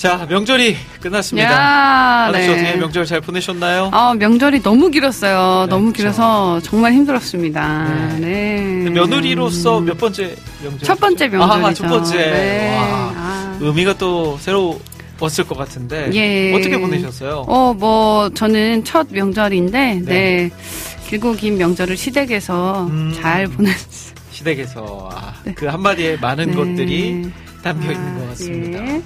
자 명절이 끝났습니다. 야, 아저씨 네. 어떻게 명절 잘 보내셨나요? 아, 명절이 너무 길었어요. 네, 너무. 길어서 정말 힘들었습니다. 네. 며느리로서 몇 번째 명절? 첫 번째 명절이죠. 아, 첫 번째. 네. 와. 아. 의미가 또 새로웠을 것 같은데 예. 어떻게 보내셨어요? 어, 뭐, 저는 첫 명절인데, 네. 네. 길고 긴 명절을 시댁에서 음. 잘 보냈어요. 시댁에서 아, 그 한마디에 많은 것들이 담겨 있는 것 같습니다. 예.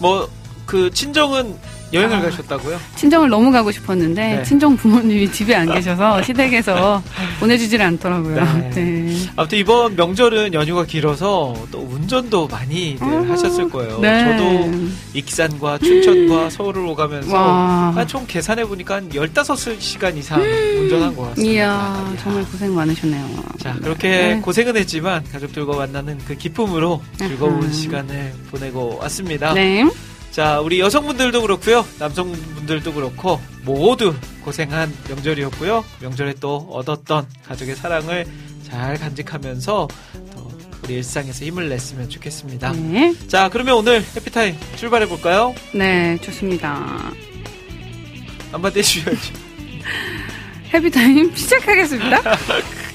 뭐 그 친정은 여행을 아. 가셨다고요? 친정을 너무 가고 싶었는데, 네. 친정 부모님이 집에 안 계셔서 시댁에서 보내주질 않더라고요. 네. 네. 아무튼 이번 명절은 연휴가 길어서 또 운전도 많이들 아, 하셨을 거예요. 네. 저도 익산과 춘천과 서울을 오가면서 와. 한총 계산해 보니까 한 15시간 이상 운전한 것 같습니다. 이야, 야. 정말 고생 많으셨네요. 자, 그렇게 네. 고생은 했지만 가족들과 만나는 그 기쁨으로 즐거운 아하. 시간을 보내고 왔습니다. 네. 자, 우리 여성분들도 그렇고요. 남성분들도 그렇고 모두 고생한 명절이었고요. 명절에 또 얻었던 가족의 사랑을 잘 간직하면서 또 우리 일상에서 힘을 냈으면 좋겠습니다. 네. 자, 그러면 오늘 해피타임 출발해 볼까요? 네, 좋습니다. 한마디 해주셔야죠. 헤비타임 시작하겠습니다.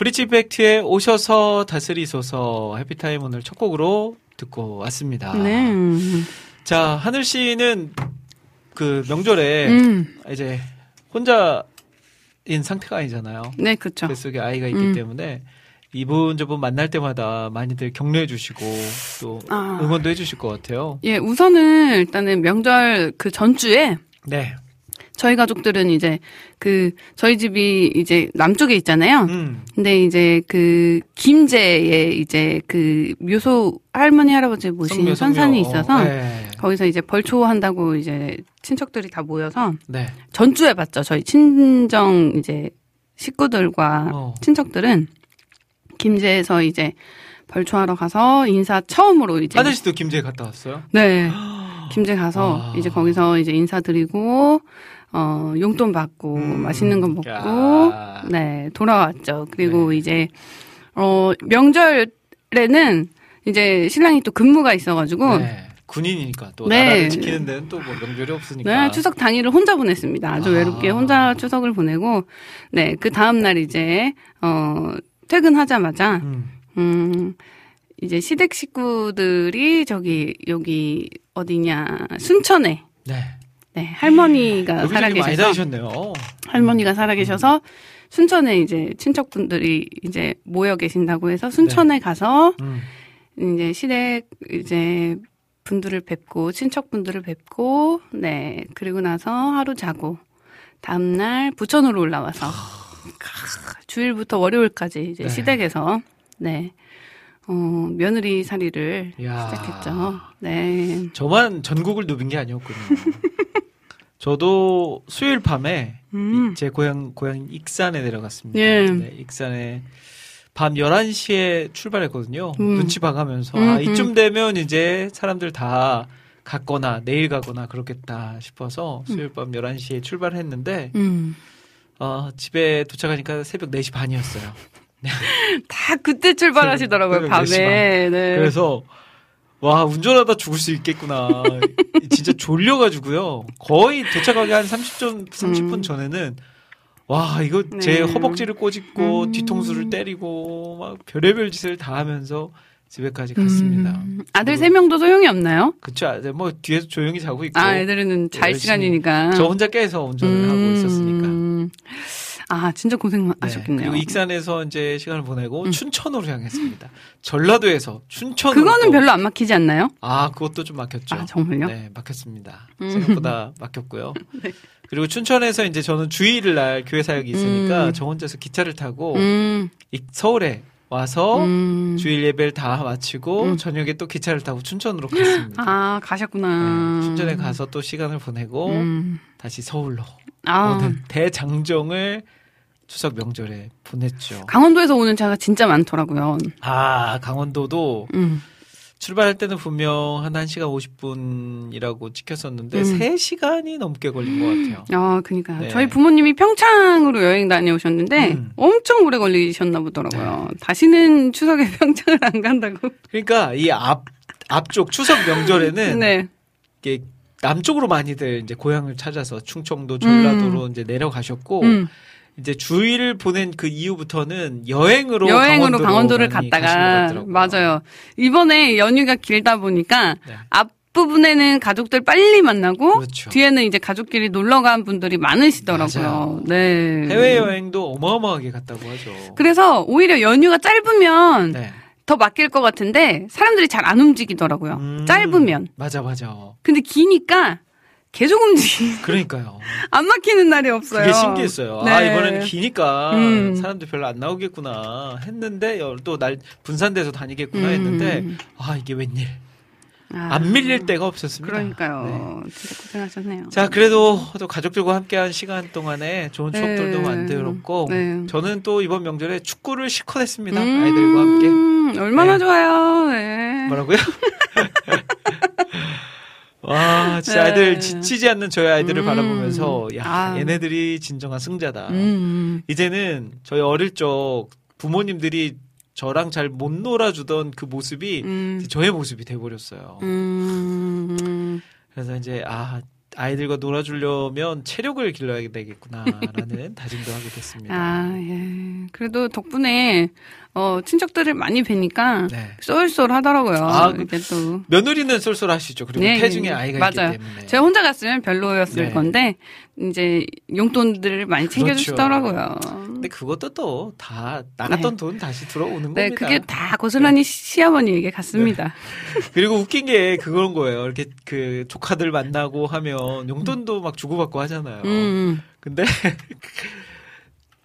브릿지 팩트에 오셔서 다스리소서 해피타임 오늘 첫 곡으로 듣고 왔습니다. 네. 자, 하늘 씨는 그 명절에 음. 이제 혼자인 상태가 아니잖아요. 네, 그렇죠. 뱃속에 아이가 있기 음. 때문에 이분 저분 만날 때마다 많이들 격려해 주시고 또 아. 응원도 해 주실 것 같아요. 예, 우선은 일단은 명절 그 전주에 네. 저희 가족들은 이제 그 저희 집이 이제 남쪽에 있잖아요. 음. 근데 이제 그 김제에 이제 그 묘소 할머니 할아버지 모신 성묘. 선산이 있어서 네. 거기서 이제 벌초 한다고 이제 친척들이 다 모여서 네. 전주에 봤죠. 저희 친정 이제 식구들과 어. 친척들은 김제에서 이제 벌초하러 가서 인사 처음으로 이제 하늘 씨도 김제 갔다 왔어요? 네 김제 가서 아. 이제 거기서 이제 인사드리고 어 용돈 받고 음. 맛있는 거 먹고 야. 네 돌아왔죠. 그리고 네. 이제 어 명절에는 이제 신랑이 또 근무가 있어가지고 네. 네. 군인이니까 또 네. 나라를 지키는 데는 또 뭐 명절이 없으니까. 추석 당일을 혼자 보냈습니다. 아주 아. 외롭게 혼자 추석을 보내고 네 그 다음 날 이제 어 퇴근하자마자 음. 음, 이제 시댁 식구들이 저기, 여기, 어디냐, 순천에, 네. 네, 할머니가 여기저기 살아 많이 계셔서, 다니셨네요. 할머니가 살아 계셔서, 순천에 이제 친척분들이 이제 모여 계신다고 해서 순천에 가서, 음. 이제 시댁, 이제, 분들을 뵙고, 친척분들을 뵙고, 네, 그리고 나서 하루 자고, 다음 날 부천으로 올라와서, 크, 주일부터 월요일까지 이제 네. 시댁에서, 네, 어, 며느리 살이를 야. 시작했죠. 네. 저만 전국을 누빈 게 아니었군요. 저도 수요일 밤에 음. 이- 제 고향 고향 익산에 내려갔습니다. 예. 네, 익산에 밤 11시에 출발했거든요. 음. 눈치 봐가면서 음, 아, 음. 이쯤 되면 이제 사람들 다 갔거나 내일 가거나 그렇겠다 싶어서 수요일 밤 11시에 출발했는데 음. 어, 집에 도착하니까 새벽 4시 반이었어요. 다 그때 출발하시더라고요, 새벽 밤에. 4시 반. 네. 그래서 와 운전하다 죽을 수 있겠구나. 진짜 졸려가지고요. 거의 도착하기 한 30분 30분 음. 전에는 와 이거 제 네. 허벅지를 꼬집고 음. 뒤통수를 때리고 막 별의별 짓을 다 하면서 집에까지 갔습니다. 음. 아들 세 명도 소용이 없나요? 그쵸? 아, 뭐 뒤에서 조용히 자고 있고 아, 애들은 잘 열심히 시간이니까. 저 혼자 깨서 운전을 하고 음. 있었으니까. 아, 진짜 네, 고생 하셨겠네요. 그리고 익산에서 이제 시간을 보내고 음. 춘천으로 향했습니다. 전라도에서 춘천으로 그거는 또- 별로 안 막히지 않나요? 아 그것도 좀 막혔죠. 아, 정말요? 네, 막혔습니다. 음. 생각보다 막혔고요. 네. 그리고 춘천에서 이제 저는 주일을 날 교회 사역이 있으니까 음. 저 혼자서 기차를 타고 음, 이- 서울에 와서 음. 주일 예배를 다 마치고 음. 저녁에 또 기차를 타고 춘천으로 갔습니다. 아, 가셨구나. 네, 춘천에 가서 또 시간을 보내고 음. 다시 서울로 아, 대장정을 추석 명절에 보냈죠. 강원도에서 오는 차가 진짜 많더라고요. 아 강원도도 음. 출발할 때는 분명 한 1시간 50분이라고 찍혔었는데 음. 3시간이 넘게 걸린 것 같아요. 아, 그니까. 네. 저희 부모님이 평창으로 여행 다녀오셨는데 음. 엄청 오래 걸리셨나 보더라고요. 다시는 추석에 평창을 안 간다고. 그러니까 이 앞 앞쪽 추석 명절에는 네. 이게 남쪽으로 많이들 이제 고향을 찾아서 충청도, 전라도로 이제 내려가셨고 음. 이제 주일을 보낸 그 이후부터는 여행으로 여행으로 강원도로 강원도를 갔다가. 맞아요. 이번에 연휴가 길다 보니까 네. 앞 부분에는 가족들 빨리 만나고 그렇죠. 뒤에는 이제 가족끼리 놀러 간 분들이 많으시더라고요. 맞아요. 네. 해외 여행도 어마어마하게 갔다고 하죠. 그래서 오히려 연휴가 짧으면 네. 더 맡길 것 같은데 사람들이 잘 안 움직이더라고요. 음, 짧으면. 맞아 맞아. 근데 기니까 계속 움직이 그러니까요. 안 막히는 날이 없어요. 그게 신기했어요. 아 네. 이번에는 기니까 음. 사람들 별로 안 나오겠구나 했는데 또 날 분산돼서 다니겠구나 음. 했는데 아 이게 웬일 아, 안 밀릴 데가 없었습니다. 그러니까요. 네. 진짜 고생하셨네요. 자 그래도 또 가족들과 함께한 시간 동안에 좋은 추억들도 네. 만들었고 네. 저는 또 이번 명절에 축구를 실컷 했습니다. 음, 아이들과 함께 얼마나 네. 좋아요. 네. 뭐라고요? 와 진짜 네. 아이들 지치지 않는 저희 아이들을 음. 바라보면서 야 아. 얘네들이 진정한 승자다. 음. 이제는 저희 어릴 적 부모님들이 저랑 잘 못 놀아주던 그 모습이 음. 저의 모습이 돼버렸어요. 음. 그래서 이제 아 아이들과 놀아주려면 체력을 길러야 되겠구나라는 다짐도 하게 됐습니다. 아, 예. 그래도 덕분에 어, 친척들을 많이 뵈니까 네. 쏠쏠하더라고요. 아, 그- 이게 또 며느리는 쏠쏠하시죠. 그리고 네, 태중에 네. 아이가 맞아요. 있기 때문에. 제가 혼자 갔으면 별로였을 네. 건데 이제 용돈들을 많이 챙겨주시더라고요. 근데 그것도 또 다 나갔던 네. 돈 다시 들어오는 네, 겁니다. 그게 다 고스란히 시아버님에게 갔습니다. 그리고 웃긴 게 그런 거예요. 이렇게 그 조카들 만나고 하면 용돈도 막 주고받고 하잖아요. 음, 음, 근데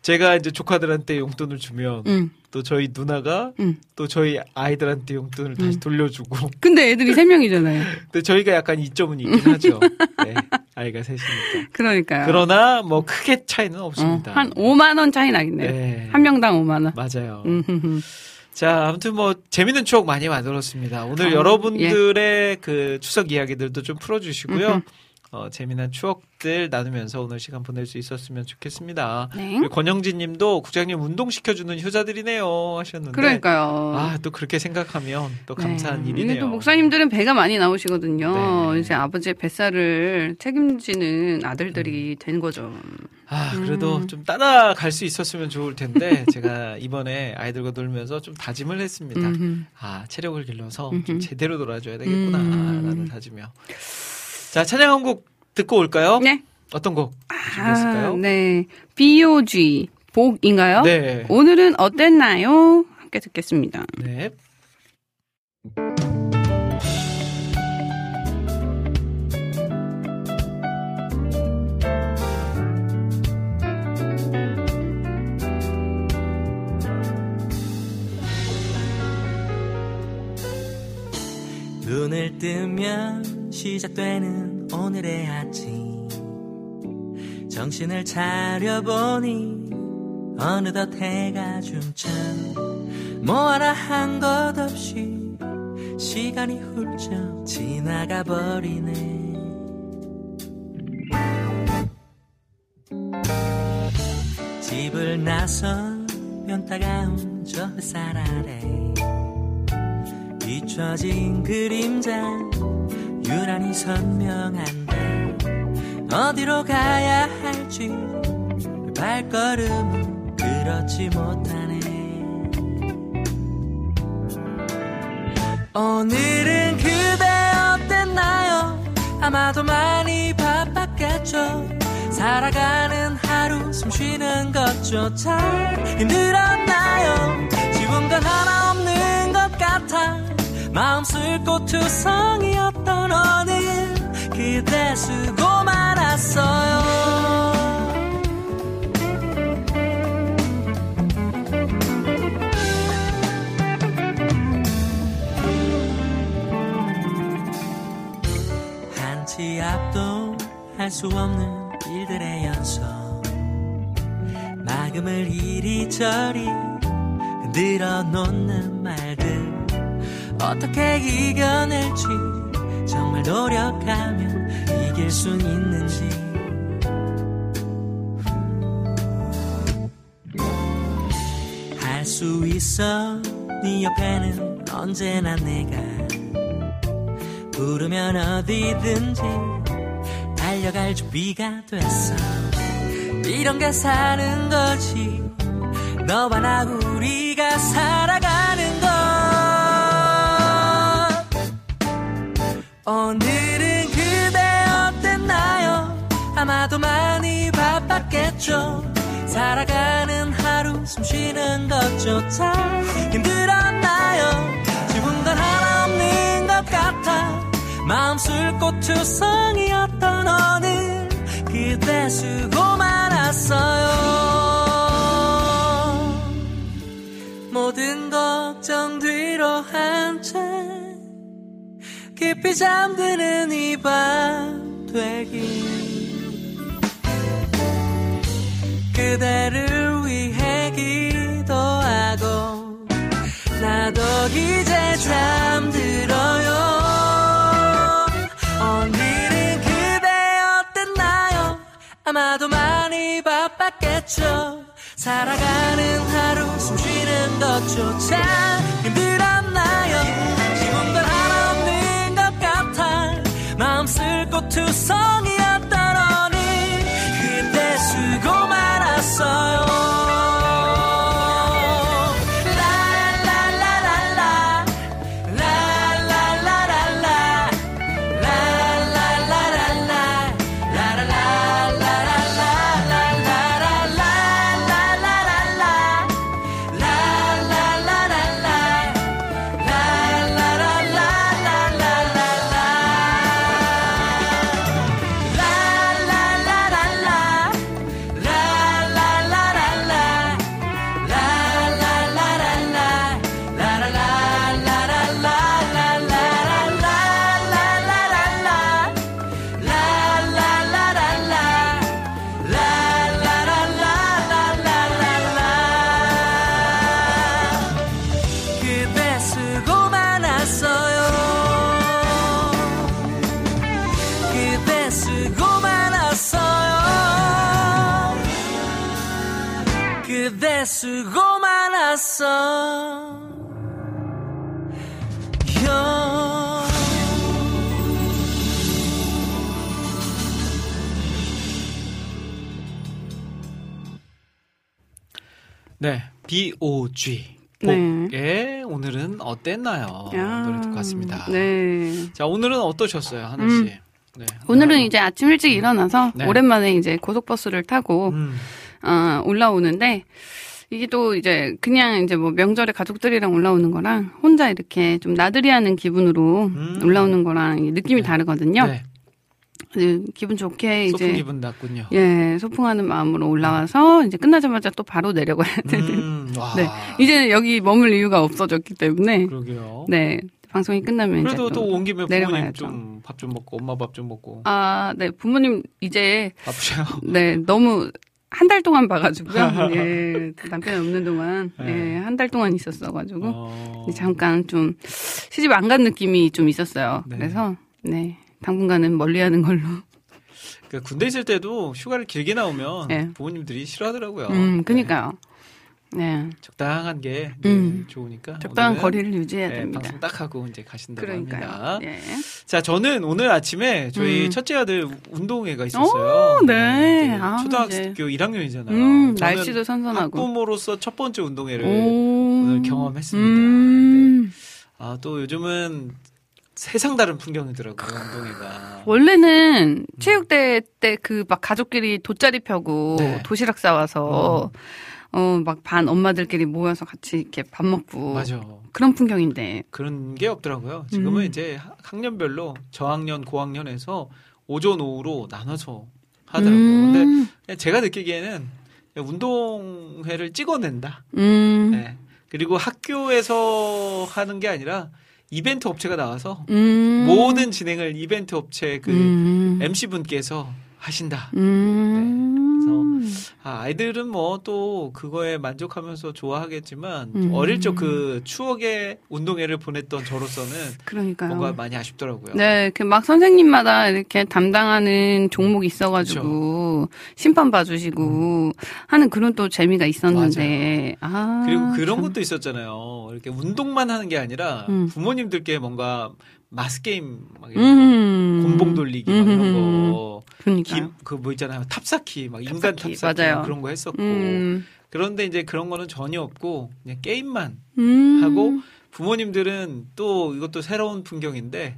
제가 이제 조카들한테 용돈을 주면 음, 또 저희 누나가 음. 또 저희 아이들한테 용돈을 다시 음. 돌려주고. 근데 애들이 세 명이잖아요. 근데 저희가 약간 이점은 있긴 하죠. 네, 아이가 셋이니까. 그러니까요. 그러나 뭐 크게 차이는 어, 없습니다. 한 5만 원 차이 나겠네요. 네. 한 명당 5만 원. 맞아요. 자, 아무튼 뭐 재밌는 추억 많이 만들었습니다. 오늘 아, 여러분들의 그 추석 이야기들도 좀 풀어주시고요. 어, 재미난 추억들 나누면서 오늘 시간 보낼 수 있었으면 좋겠습니다. 네. 권영진 님도 국장님 운동시켜주는 효자들이네요 하셨는데. 그러니까요. 아, 또 그렇게 생각하면 또 감사한 네. 일이네요. 또 목사님들은 배가 많이 나오시거든요. 네. 이제 아버지의 뱃살을 책임지는 아들들이 된 거죠. 아, 그래도 음. 좀 따라갈 수 있었으면 좋을 텐데, 제가 이번에 아이들과 놀면서 좀 다짐을 했습니다. 음흠. 아, 체력을 길러서 좀 음흠. 제대로 놀아줘야 되겠구나, 음. 라는 다짐이요. 자, 찬양 한 곡 듣고 올까요? 네. 어떤 곡 아, 준비했을까요? 네. BOG 복인가요? 네. 오늘은 어땠나요? 함께 듣겠습니다. 네. 눈을 뜨면 시작되는 오늘의 아침. 정신을 차려보니 어느덧 해가 중창. 뭐 하나 한 것 없이 시간이 훌쩍 지나가 버리네. 집을 나서면 따가운 저 햇살 아래 비춰진 그림자 유난히 선명한데 어디로 가야 할지 발걸음은 그렇지 못하네. 오늘은 그대 어땠나요? 아마도 많이 바빴겠죠. 살아가는 하루 숨 쉬는 것조차 힘들었나요? 지운 건 하나 없는 것 같아 마음 쓸곳 투성이었던 오늘 그대 수고 많았어요. 한치 앞도 할 수 없는 일들의 연속. 마음을 이리저리 흔들어 놓는 말들 어떻게 이겨낼지 정말 노력하면 이길 순 있는지. 할 수 있어. 네 옆에는 언제나 내가. 부르면 어디든지 달려갈 준비가 됐어. 이런 게 사는 거지. 너와 나 우리가 살아가 오늘은 그대 어땠나요? 아마도 많이 바빴겠죠. 살아가는 하루 숨 쉬는 것조차 힘들었나요? 지운 건 하나 없는 것 같아. 마음 쓸곳 투성이었던 오늘 그대 수고 많았어요 깊이 잠드는 이 밤 되기 그대를 위해 기도하고 나도 이제 잠들어요. 오늘은 그대 어땠나요? 아마도 많이 바빴겠죠. 살아가는 하루 숨 쉬는 것조차 힘들 마음 쓸곳 투성이 네, B.O.G. 네. 복의 오늘은 어땠나요? 야, 노래 듣고 왔습니다. 네. 자, 오늘은 어떠셨어요, 하늘 씨? 네. 오늘은 이제 아침 일찍 일어나서 네. 오랜만에 이제 고속버스를 타고 음, 어, 올라오는데 이게 또 이제 그냥 이제 뭐 명절에 가족들이랑 올라오는 거랑 혼자 이렇게 좀 나들이 하는 기분으로 음. 올라오는 거랑 이 느낌이 네. 다르거든요. 네. 그 기분 좋게 소풍 이제 기분 났군요. 예, 소풍하는 마음으로 올라와서 이제 끝나자마자 또 바로 내려가야 되는. 음, 와. 네. 이제 여기 머물 이유가 없어졌기 때문에 그러게요. 네. 방송이 끝나면 그래도 또 온 김에 부모님 내려가야죠. 좀밥좀 먹고 엄마 밥 좀 먹고 아, 네. 부모님 이제 바쁘셔요. 네, 너무 한달 동안 봐가지고요. 예, 남편이 없는 동안 네. 예, 한 달 동안 있었어가지고 어, 잠깐 좀 시집 안 간 느낌이 좀 있었어요. 네. 그래서 네 당분간은 멀리하는 걸로. 그 군대 있을 때도 휴가를 길게 나오면 네. 부모님들이 싫어하더라고요. 음, 네. 그니까요. 네, 적당한 게늘 음. 좋으니까. 적당한 거리를 유지해야 네, 됩니다. 방송 딱 하고 이제 가신다고 그러니까요. 합니다. 예. 자, 저는 오늘 아침에 저희 음. 첫째 아들 운동회가 있었어요. 오, 네. 이제 아, 초등학교 이제. 1학년이잖아요. 음, 날씨도 선선하고. 학부모로서 첫 번째 운동회를 오. 오늘 경험했습니다. 네. 음. 아, 또 요즘은 세상 다른 풍경이더라고요, 운동회가. 원래는 체육대회 때 그 막 가족끼리 돗자리 펴고 네. 도시락 싸와서 어막 반 엄마들끼리 모여서 같이 이렇게 밥 먹고 맞아. 그런 풍경인데 그런 게 없더라고요. 지금은 음. 이제 학년별로 저학년, 고학년에서 오전, 오후로 나눠서 하더라고요. 근데 음, 그냥 제가 느끼기에는 운동회를 찍어낸다. 음, 네. 그리고 학교에서 하는 게 아니라 이벤트 업체가 나와서 음, 모든 진행을 이벤트 업체 그 음, MC 분께서 하신다. 음, 아, 아이들은 뭐 또 그거에 만족하면서 좋아하겠지만 음. 어릴 적 그 추억의 운동회를 보냈던 저로서는 그러니까요. 뭔가 많이 아쉽더라고요. 네, 그 막 선생님마다 이렇게 담당하는 종목이 있어가지고 심판 봐주시고 하는 그런 또 재미가 있었는데 아 그리고 그런 참. 것도 있었잖아요. 이렇게 운동만 하는 게 아니라 음. 부모님들께 뭔가 마스 게임 막 이런 음. 거, 곤봉 돌리기 막 이런 음. 거, 그러니까 그뭐 있잖아요. 탑쌓기 막 인간 탑쌓기, 탑쌓기 맞아요. 막 그런 거 했었고 음. 그런데 이제 그런 거는 전혀 없고 그냥 게임만 음. 하고 부모님들은 또 이것도 새로운 풍경인데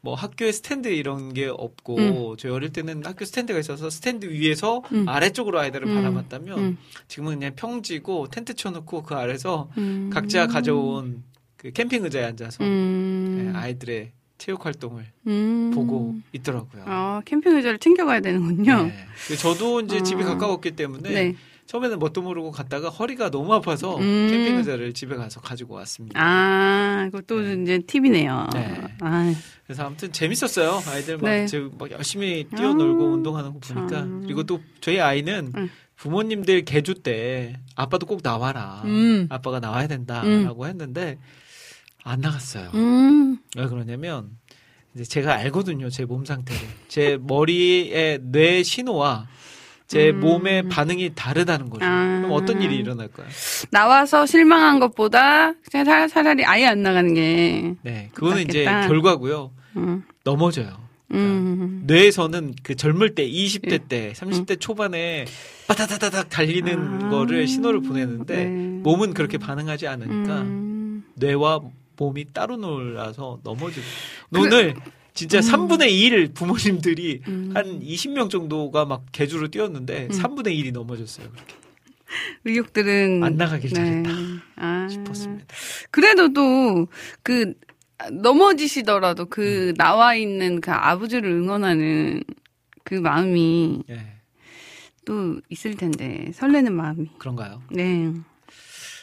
뭐 학교에 스탠드 이런 게 없고 음. 저희 어릴 때는 학교 스탠드가 있어서 스탠드 위에서 음. 아래쪽으로 아이들을 음. 바라봤다면 음. 지금은 그냥 평지고 텐트 쳐놓고 그 아래서 음. 각자 가져온 그 캠핑 의자에 앉아서 음. 예, 아이들의 체육 활동을 음. 보고 있더라고요. 아 캠핑 의자를 챙겨가야 되는군요. 네. 그 저도 이제 아. 집이 가까웠기 때문에 네. 처음에는 뭣도 모르고 갔다가 허리가 너무 아파서 음. 캠핑 의자를 집에 가서 가지고 왔습니다. 아 그것도 네. 이제 팁이네요. 네. 아, 그래서 아무튼 재밌었어요. 아이들 막, 네. 저, 막 열심히 뛰어놀고 아, 운동하는 거 보니까. 참. 그리고 또 저희 아이는 응. 부모님들 개주 때 아빠도 꼭 나와라. 음. 아빠가 나와야 된다라고 했는데 안 나갔어요. 음. 왜 그러냐면 이제 제가 알거든요. 제 몸 상태를. 제 머리의 뇌 신호와 제 음. 몸의 반응이 다르다는 거죠. 아. 그럼 어떤 일이 일어날 까요? 나와서 실망한 것보다 그냥 차- 차라리 아예 안 나가는 게. 네. 그거는 이제. 결과고요. 음. 넘어져요. 음. 뇌에서는 그 젊을 때 20대 예. 때 30대 초반에 빠다다다닥 달리는 아. 거를 신호를 보내는데 네. 몸은 그렇게 반응하지 않으니까 음. 뇌와 몸이 따로 놀아서 넘어지고 그- 오늘 진짜 3분의 1 부모님들이 음. 한 20명 정도가 막 개주로 뛰었는데 음. 3분의 1이 넘어졌어요. 그렇게 의욕들은 안 나가길 잘했다 아. 싶었습니다. 그래도 또 그 넘어지시더라도 음. 그 나와 있는 그 아버지를 응원하는 그 마음이 예. 또 있을 텐데 설레는 마음이. 그런가요? 네.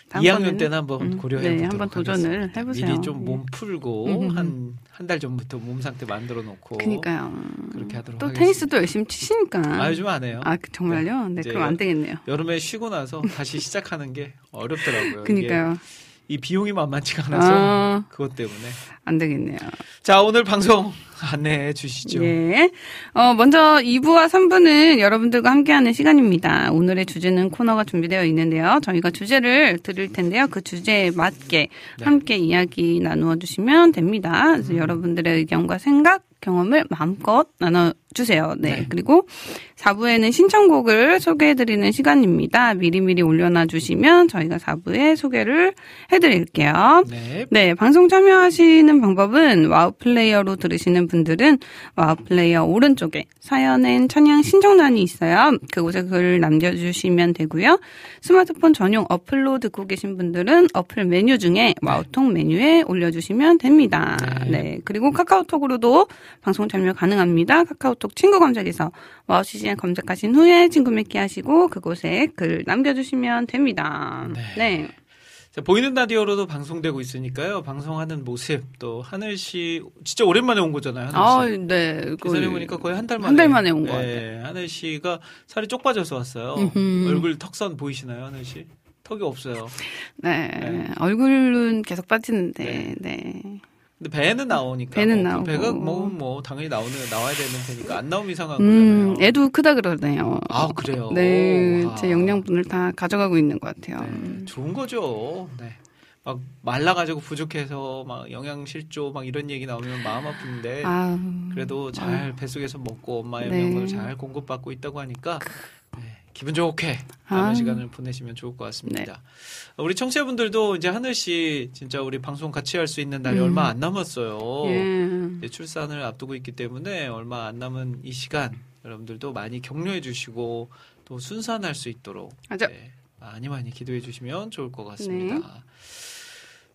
2학년 때는 한번 음, 고려해 네, 보도록 한번 도전을 하겠습니다. 해보세요. 미리 좀 예. 몸 풀고 음. 한한 달 전부터 몸 상태 만들어 놓고 그니까요. 그렇게 하도록 또 하겠습니다. 테니스도 열심히 치시니까. 아 요즘 안 해요. 아, 그 정말요? 네, 이제 그럼 안 되겠네요. 여름에 쉬고 나서 다시 시작하는 게 어렵더라고요. 그니까요. 이 비용이 만만치가 않아서 아, 그것 때문에. 안 되겠네요. 자, 오늘 방송 안내해 주시죠. 예. 어, 먼저 2부와 3부는 여러분들과 함께하는 시간입니다. 오늘의 주제는 코너가 준비되어 있는데요. 저희가 주제를 드릴 텐데요. 그 주제에 맞게 네. 함께 이야기 나누어 주시면 됩니다. 그래서 여러분들의 의견과 생각, 경험을 마음껏 나눠 주세요. 네. 네. 그리고 4부에는 신청곡을 소개해드리는 시간입니다. 미리미리 올려놔 주시면 저희가 4부에 소개를 해드릴게요. 네. 네, 방송 참여하시는 방법은 와우 플레이어로 들으시는 분들은 와우 플레이어 오른쪽에 사연 and 찬양 신청란이 있어요. 그곳에 글을 남겨주시면 되고요. 스마트폰 전용 어플로 듣고 계신 분들은 어플 메뉴 중에 와우통 메뉴에 올려주시면 됩니다. 네. 네, 그리고 카카오톡으로도 방송 참여 가능합니다. 카카오 톡 친구 검색에서 와우 CCM 검색하신 후에 친구 맺기 하시고 그곳에 글 남겨주시면 됩니다. 네. 네. 자, 보이는 라디오로도 방송되고 있으니까요. 방송하는 모습 또 하늘 씨 진짜 오랜만에 온 거잖아요. 하늘 씨. 아, 네. 기사를 보니까 거의 한 달 만에 한 달 만에 온것 네, 하늘 씨가 살이 쪽 빠져서 왔어요. 음흠. 얼굴 턱선 보이시나요, 하늘 씨? 턱이 없어요. 네. 네. 얼굴은 계속 빠지는데, 네. 근데 배는 나오니까. 배는 뭐, 나오고. 배가 뭐, 뭐 당연히 나오는 나와야 되는 테니까 안 나오면 이상한 음, 거잖아요. 애도 크다 그러네요. 아 그래요. 네. 와. 제 영양분을 다 가져가고 있는 것 같아요. 네, 좋은 거죠. 네. 막 말라가지고 부족해서 막 영양 실조 막 이런 얘기 나오면 마음 아픈데 아, 그래도 잘 뱃속에서 먹고 엄마의 네. 영양을 잘 공급받고 있다고 하니까 네, 기분 좋게 남은 아. 네. 시간을 보내시면 좋을 것 같습니다. 우리 청취자분들도 이제 하늘 씨 진짜 우리 방송 같이 할 수 있는 날이 음. 얼마 안 남았어요. 예. 출산을 앞두고 있기 때문에 얼마 안 남은 이 시간 여러분들도 많이 격려해 주시고 또 순산할 수 있도록. 네, 많이 많이 기도해 주시면 좋을 것 같습니다. 네.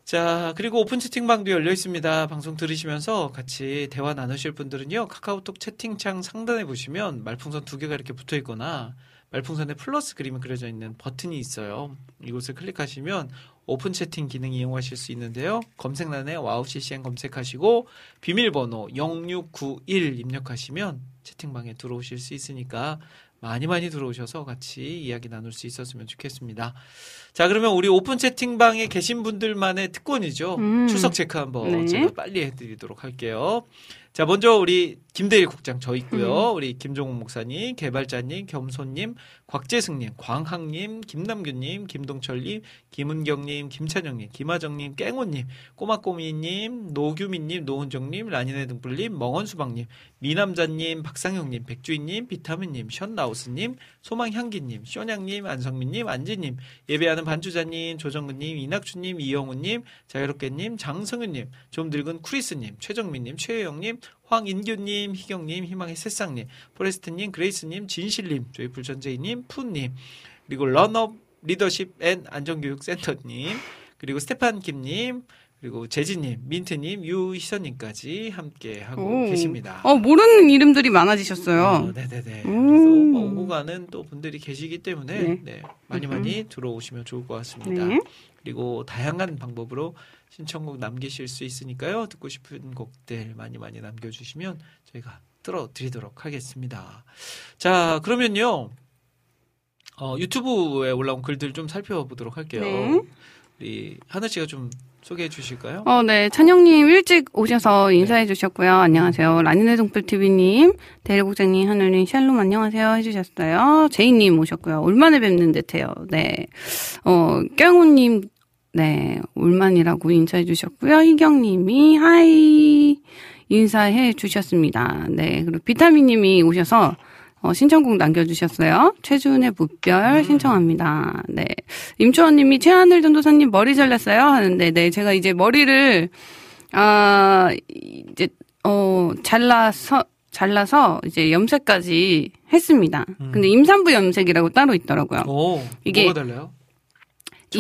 자, 그리고 오픈 채팅방도 열려 있습니다. 방송 들으시면서 같이 대화 나누실 분들은요, 카카오톡 채팅창 상단에 보시면 말풍선 두 개가 이렇게 붙어 있거나 말풍선에 플러스 그림이 그려져 있는 버튼이 있어요. 이곳을 클릭하시면 오픈 채팅 기능 이용하실 수 있는데요. 검색란에 와우 CCM 검색하시고 비밀번호 0691 입력하시면 채팅방에 들어오실 수 있으니까 많이 많이 들어오셔서 같이 이야기 나눌 수 있었으면 좋겠습니다. 자, 그러면 우리 오픈 채팅방에 계신 분들만의 특권이죠. 음. 출석 체크 한번 네. 제가 빨리 해드리도록 할게요. 자, 먼저 우리 김대일 국장 저 있고요. 음. 우리 김종욱 목사님, 개발자님, 겸손님, 곽재승님, 광학님, 김남규님, 김동철님, 김은경님, 김찬영님, 김하정님, 깽호님, 꼬마꼬미님, 노규민님, 노은정님, 라니네 등불님, 멍언수박님, 미남자님, 박상영님, 백주인님, 비타민님, 션라우스님, 소망향기님, 쇼냥님, 안성민님, 안지님, 예배하는 반주자님, 조정근님, 이낙주님, 이영우님, 자유롭게님, 장성윤님, 좀 늙은 크리스님, 최정민님, 최혜영님, 황인규님, 희경님, 희망의 새싹님, 포레스트님, 그레이스님, 진실님, 저희 불전재희님, 푸님, 그리고 런업 리더십 앤 안전교육센터님, 그리고 스테판 김님, 그리고 재진님, 민트님, 유희선님까지 함께 하고 오. 계십니다. 어, 모르는 이름들이 많아지셨어요. 어, 네네네. 그래서 음. 뭐 오고 가는 또 분들이 계시기 때문에 네. 네, 많이 많이 들어오시면 좋을 것 같습니다. 네. 그리고 다양한 방법으로 신청곡 남기실 수 있으니까요. 듣고 싶은 곡들 많이 많이 남겨주시면 저희가 들어드리도록 하겠습니다. 자, 그러면요. 어, 유튜브에 올라온 글들 좀 살펴보도록 할게요. 네. 우리 하나 씨가 좀 소개해 주실까요? 어, 네. 찬영님 일찍 오셔서 인사해 주셨고요. 안녕하세요. 라니네 동풀TV님, 대일국장님, 하늘님, 샬롬 안녕하세요 해주셨어요. 제이님 오셨고요. 올만에 뵙는 듯해요. 네. 어, 깽우님, 네. 올만이라고 인사해 주셨고요. 희경님이 하이 인사해 주셨습니다. 네. 그리고 비타민님이 오셔서 어, 신청곡 남겨주셨어요. 최준의 무별 신청합니다. 네. 임초원님이 최하늘 전도사님 머리 잘랐어요 하는데, 네, 제가 이제 머리를 아 이제 어 잘라서 잘라서 이제 염색까지 했습니다. 음. 근데 임산부 염색이라고 따로 있더라고요. 오, 이게 뭐가 달라요?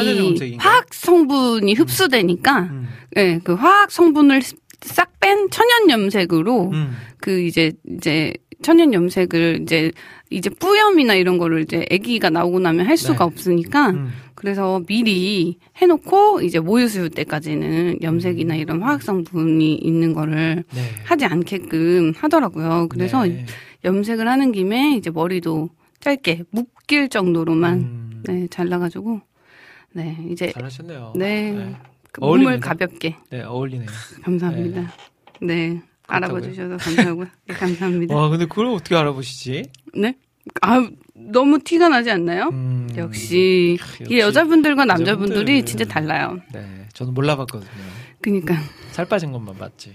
이? 화학 성분이 흡수되니까, 음. 네, 그 화학 성분을 싹 뺀 천연 염색으로 음. 그 이제 이제 천연 염색을 이제 이제 뿌염이나 이런 거를 이제 아기가 나오고 나면 할 수가 네. 없으니까 음. 그래서 미리 해놓고 이제 모유수유 때까지는 염색이나 이런 화학 성분이 있는 거를 네. 하지 않게끔 하더라고요. 그래서 네. 염색을 하는 김에 이제 머리도 짧게 묶일 정도로만 음. 네 잘라가지고 네, 이제 잘하셨네요. 네. 네, 그 몸을. 가볍게 네, 어울리네요. 감사합니다. 네. 알아봐 그렇다고요? 주셔서 감사하고요. 네, 감사합니다. 와, 근데 그걸 어떻게 알아보시지? 네. 아, 너무 티가 나지 않나요? 음, 역시 역시 이게 여자분들과 남자분들이 여자분들. 진짜 달라요. 네, 저는 몰라봤거든요. 그니까. 살 빠진 것만 봤지.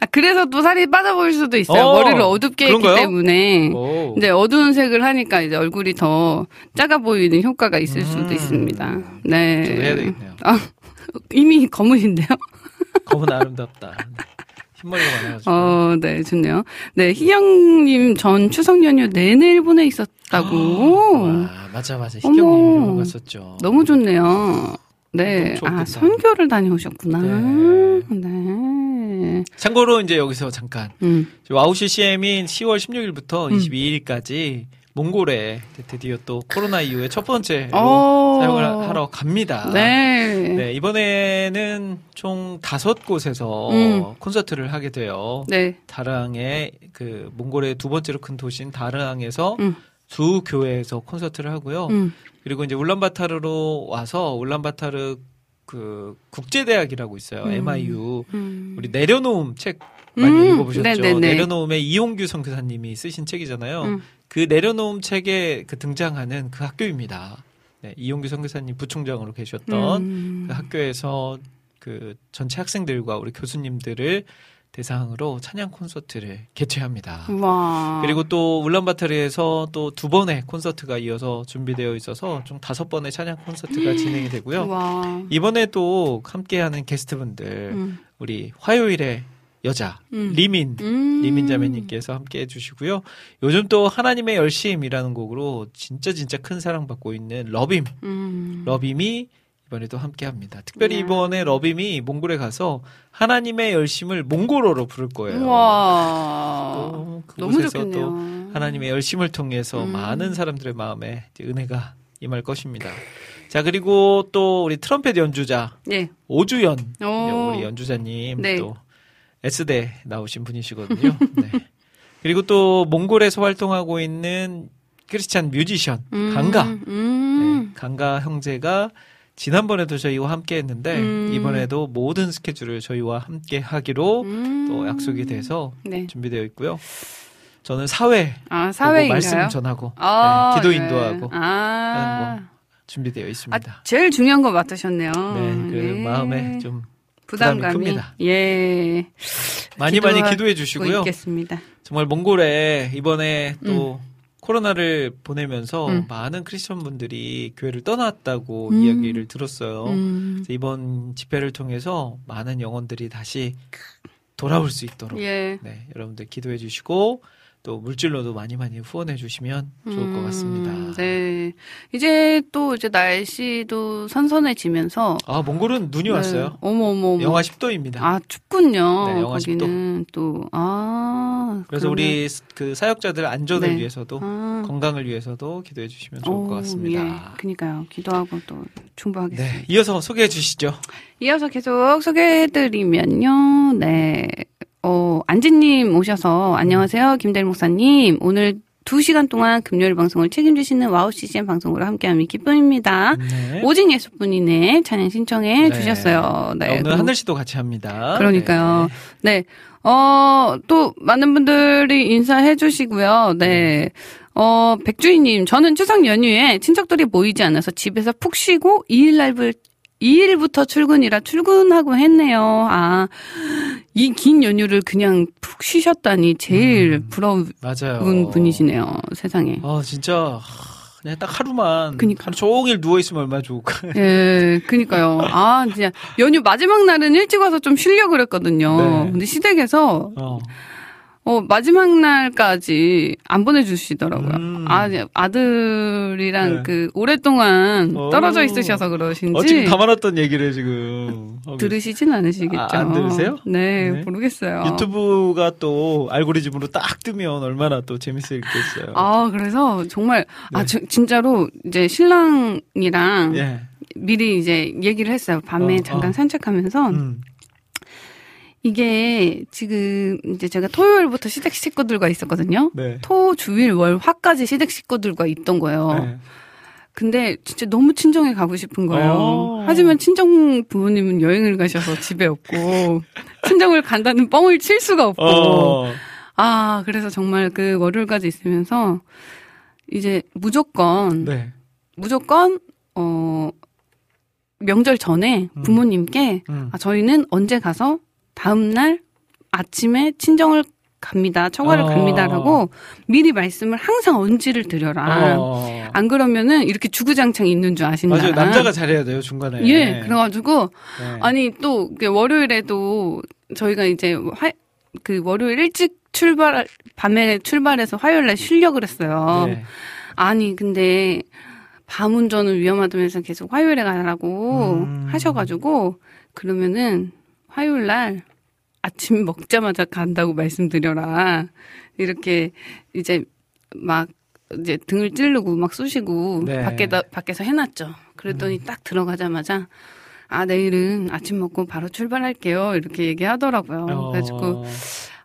아, 그래서 또 살이 빠져 보일 수도 있어요. 어, 머리를 어둡게 했기 그런가요? 때문에. 오. 이제 어두운 색을 하니까 이제 얼굴이 더 작아 보이는 효과가 있을 수도 음. 있습니다. 네. 해야 되겠네요. 아, 이미 검으신데요? 검은 아름답다. 네. 흰머리가 많아가지고. 어, 네, 좋네요. 네, 희경님 전 추석 연휴 내내 일본에 있었다고. 와, 맞아, 맞아. 어머. 희경님 일본 갔었죠. 너무 좋네요. 네. 아. 선교를 다녀오셨구나. 네. 네. 참고로 이제 여기서 잠깐 음. 와우 CCM이 10월 16일부터 음. 22일까지 몽골에 드디어 또 코로나 이후에 첫 번째로 어. 사용을 하러 갑니다. 네. 네, 이번에는 총 다섯 곳에서 음. 콘서트를 하게 돼요. 네. 다랑의 그 몽골의 두 번째로 큰 도시인 다랑에서 음. 두 교회에서 콘서트를 하고요. 음. 그리고 이제 울란바타르로 와서 울란바타르 그 국제대학이라고 있어요. 음. MIU. 음. 우리 내려놓음 책 많이 음, 읽어보셨죠? 네네네. 내려놓음에 이용규 선교사님이 쓰신 책이잖아요. 음. 그 내려놓음 책에 그 등장하는 그 학교입니다. 네, 이용규 선교사님 부총장으로 계셨던 음. 그 학교에서 그 전체 학생들과 우리 교수님들을 대상으로 찬양 콘서트를 개최합니다. 와. 그리고 또 울란바타르에서 또 두 번의 콘서트가 이어서 준비되어 있어서 총 다섯 번의 찬양 콘서트가 진행이 되고요. 와. 이번에 또 함께하는 게스트분들 음. 우리 화요일의 여자 음. 리민 음. 리민 자매님께서 함께 해주시고요. 요즘 또 하나님의 열심이라는 곡으로 진짜 진짜 큰 사랑받고 있는 러빔 음. 러빔이 이번에도 함께 합니다. 특별히 야. 이번에 러빔이 몽골에 가서 하나님의 열심을 몽골어로 부를 거예요. 와. 또 너무 좋겠네요. 또 하나님의 열심을 통해서 음. 많은 사람들의 마음에 은혜가 임할 것입니다. 자 그리고 또 우리 트럼펫 연주자 예. 오주연 오. 우리 연주자님 네. 또 S대 나오신 분이시거든요. 네. 그리고 또 몽골에서 활동하고 있는 크리스찬 뮤지션 음. 강가 음. 네, 강가 형제가 지난번에도 저희와 함께 했는데 음. 이번에도 모든 스케줄을 저희와 함께 하기로 음. 또 약속이 돼서 네. 준비되어 있고요. 저는 사회 아, 사회인가요? 말씀 전하고 아, 네, 기도 네. 인도하고 아. 하는 준비되어 아, 있습니다. 제일 중요한 거 맡으셨네요. 네, 그 예. 마음에 좀 부담이 부담감이 큽니다. 예. 많이 많이 기도해 주시고요. 있겠습니다. 정말 몽골에 이번에 또 코로나를 보내면서 음. 많은 크리스천 분들이 교회를 떠났다고 음. 이야기를 들었어요. 음. 이번 집회를 통해서 많은 영혼들이 다시 돌아올 수 있도록 예. 네, 여러분들 기도해 주시고 또 물질로도 많이 많이 후원해 주시면 좋을 것 음, 같습니다. 네. 이제 또 이제 날씨도 선선해지면서 아, 몽골은 눈이 왔어요. 네. 어머 어머 어머. 영하 10도입니다. 아 춥군요. 네, 영하 거기는 또 아. 그래서 그러면- 우리 그 사역자들 안전을 네. 위해서도 아. 건강을 위해서도 기도해 주시면 좋을 것 오, 같습니다. 예. 그니까요. 기도하고 또 충분하겠습니다. 네, 이어서 소개해 주시죠. 이어서 계속 소개해 드리면요. 네. 어, 안지님 오셔서, 안녕하세요. 김대일 목사님. 오늘 2시간 동안 금요일 방송을 책임지시는 와우 CCM 방송으로 함께함이 기쁨입니다. 네. 오직 예수뿐이네. 찬양 신청해 네. 주셨어요. 네. 오늘 그리고- 하늘 씨도 같이 합니다. 그러니까요. 네. 네. 어, 또, 많은 분들이 인사해 주시고요. 네. 어, 백주희님, 저는 추석 연휴에 친척들이 모이지 않아서 집에서 푹 쉬고 2일 날부 2일부터 출근이라 출근하고 했네요. 아, 이 긴 연휴를 그냥 푹 쉬셨다니 제일 음. 부러운 맞아요. 분이시네요. 세상에. 아, 진짜 하, 그냥 딱 하루만 그니까. 하루 종일 누워 있으면 얼마나 좋을까. 예, 그니까요. 아, 진짜 연휴 마지막 날은 일찍 와서 좀 쉬려고 그랬거든요. 네. 근데 시댁에서 어. 어, 마지막 날까지 안 보내주시더라고요. 음. 아, 아들이랑 네. 그, 오랫동안 어. 떨어져 있으셔서 그러신지. 어, 지금 담아놨던 얘기를 지금 들으시진 않으시겠죠. 아, 안 들으세요? 네, 네. 모르겠어요. 유튜브가 또 알고리즘으로 딱 뜨면 얼마나 또 재밌을 게 있어요. 아, 그래서 정말, 아, 네. 저- 진짜로 이제 신랑이랑 예. 미리 이제 얘기를 했어요. 밤에 어, 잠깐 어. 산책하면서. 음. 이게 지금 이제 제가 토요일부터 시댁 식구들과 있었거든요. 네. 토, 주일, 월, 화까지 시댁 식구들과 있던 거예요. 네. 근데 진짜 너무 친정에 가고 싶은 거예요. 어. 하지만 친정 부모님은 여행을 가셔서 집에 없고 친정을 간다는 뻥을 칠 수가 없고 어. 아 그래서 정말 그 월요일까지 있으면서 이제 무조건 네. 무조건 어 명절 전에 음. 부모님께 음. 아, 저희는 언제 가서 다음 날 아침에 친정을 갑니다. 처가를 어. 갑니다라고 미리 말씀을 항상 언지를 드려라. 어. 안 그러면은 이렇게 주구장창 있는 줄 아신다. 맞아요. 남자가 잘해야 돼요, 중간에. 예, 그래가지고 네. 아니 또 월요일에도 저희가 이제 화, 그 월요일 일찍 출발 밤에 출발해서 화요일 날 쉬려고 그랬어요. 네. 아니 근데 밤 운전은 위험하다면서 계속 화요일에 가라고 음. 하셔가지고 그러면은 화요일 날 아침 먹자마자 간다고 말씀드려라 이렇게 이제 막 이제 등을 찌르고 막 쑤시고 네. 음. 밖에다 밖에서 해놨죠. 그랬더니 딱 들어가자마자 아 내일은 아침 먹고 바로 출발할게요 이렇게 얘기하더라고요. 어. 그래가지고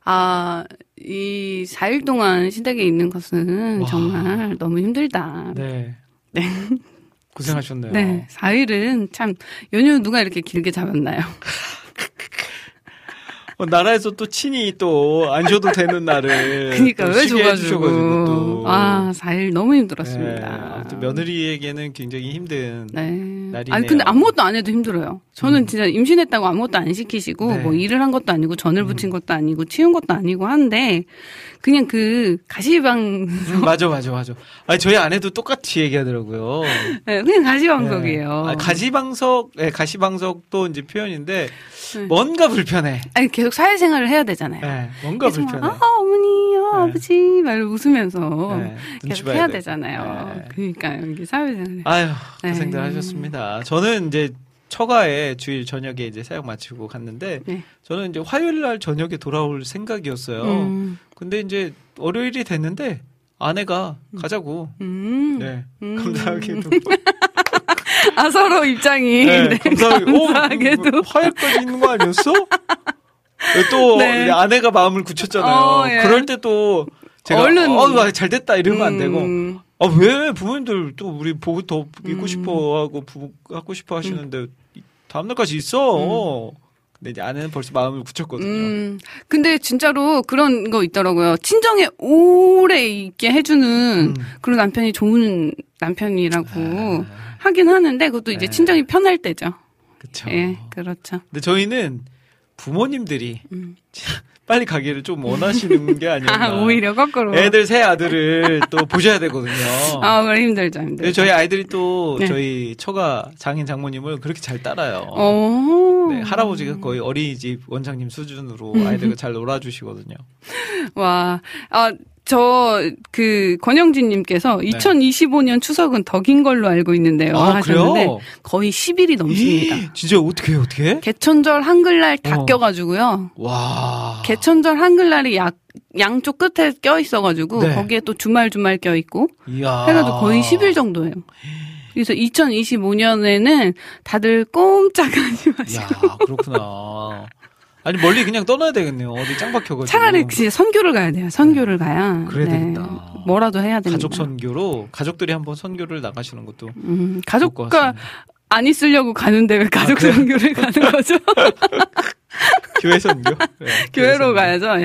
아, 이 4일 동안 시댁에 있는 것은 와. 정말 너무 힘들다. 네. 네. 고생하셨네요. 네. 4일은 참, 연휴 누가 이렇게 길게 잡았나요? 어, 나라에서 또 친히 또안 줘도 되는 날을 그니까 또왜 줘가지고. 또. 아, 4일 너무 네, 힘들었습니다. 아무튼 며느리에게는 굉장히 힘든 네. 날이네요. 아니, 근데 아무것도 안 해도 힘들어요. 저는 진짜 임신했다고 아무것도 안 시키시고, 네. 뭐 일을 한 것도 아니고, 전을 붙인 것도 아니고, 치운 것도 아니고 하는데, 그냥 그 가시방, 음, 맞아 맞아 맞아. 아니 저희 아내도 똑같이 얘기하더라고요. 네, 그냥 가시방석이에요. 네. 아, 가시방석, 네, 가시방석도 이제 표현인데 네. 뭔가 불편해. 아니, 계속 사회생활을 해야 되잖아요. 네, 뭔가 불편해. 아, 어머니, 어, 네. 아버지, 말 웃으면서 네, 계속 해야 돼. 되잖아요. 네. 그러니까요. 이게 사회생활. 아유 네. 고생들 하셨습니다. 저는 이제 처가에 주일 저녁에 이제 사역 마치고 갔는데 네. 저는 이제 화요일 날 저녁에 돌아올 생각이었어요. 음, 근데 이제 월요일이 됐는데 아내가 가자고. 음. 네. 음. 감사하게도. 아, 서로 입장이. 네, 네, 감사하게. 어, 감사하게도. 화요일까지 있는 거 아니었어? 또 네. 아내가 마음을 굳혔잖아요. 어, 예. 그럴 때 또 제가 얼른- 어, 잘 됐다 이러면 안 되고 음, 아왜 부모님들 또 우리 보고 더 있고 음. 싶어 하고 부부 하고 싶어 하시는데 다음 날까지 있어. 근데 이제 아내는 벌써 마음을 굳혔거든요. 음. 근데 진짜로 그런 거 있더라고요. 친정에 오래 있게 해주는 음. 그런 남편이 좋은 남편이라고 아, 하긴 하는데 그것도 이제 네. 친정이 편할 때죠. 그쵸. 예, 그렇죠. 근데 저희는 부모님들이 음. 빨리 가기를 좀 원하시는 게 아니었나. 아, 오히려 거꾸로. 애들 새 아들을 또 보셔야 되거든요. 아, 그래 힘들죠, 힘들죠. 저희 아이들이 또 네. 저희 처가 장인 장모님을 그렇게 잘 따라요. 어. 네, 할아버지가 거의 어린이집 원장님 수준으로 음. 아이들과 잘 놀아주시거든요. 와, 아, 저, 그, 권영진님께서 2025년 추석은 더긴 걸로 알고 있는데요. 네. 아, 하셨는데 그래요? 거의 10일이 넘습니다. 이, 진짜 어떻게 어떻게 해? 개천절 한글날 다 어. 껴가지고요. 와. 개천절 한글날이 약, 양쪽 끝에 껴 있어가지고 네. 거기에 또 주말 주말 껴 있고 이야. 해가지고 거의 10일 정도예요. 그래서 2025년에는 다들 꼼짝 하지 마시고 야, 그렇구나. 아니, 멀리 그냥 떠나야 되겠네요. 어디 짱 박혀가지고. 차라리 진짜 선교를 가야 돼요. 선교를 가야. 그래야 네. 되겠다. 뭐라도 해야 됩니다. 가족 선교로, 가족들이 한번 선교를 나가시는 것도 음, 가족과. 안 있으려고 가는데 왜 가족 그래요? 선교를 가는 거죠? 교회 선교? 네, 교회 교회로. 가야죠. 예,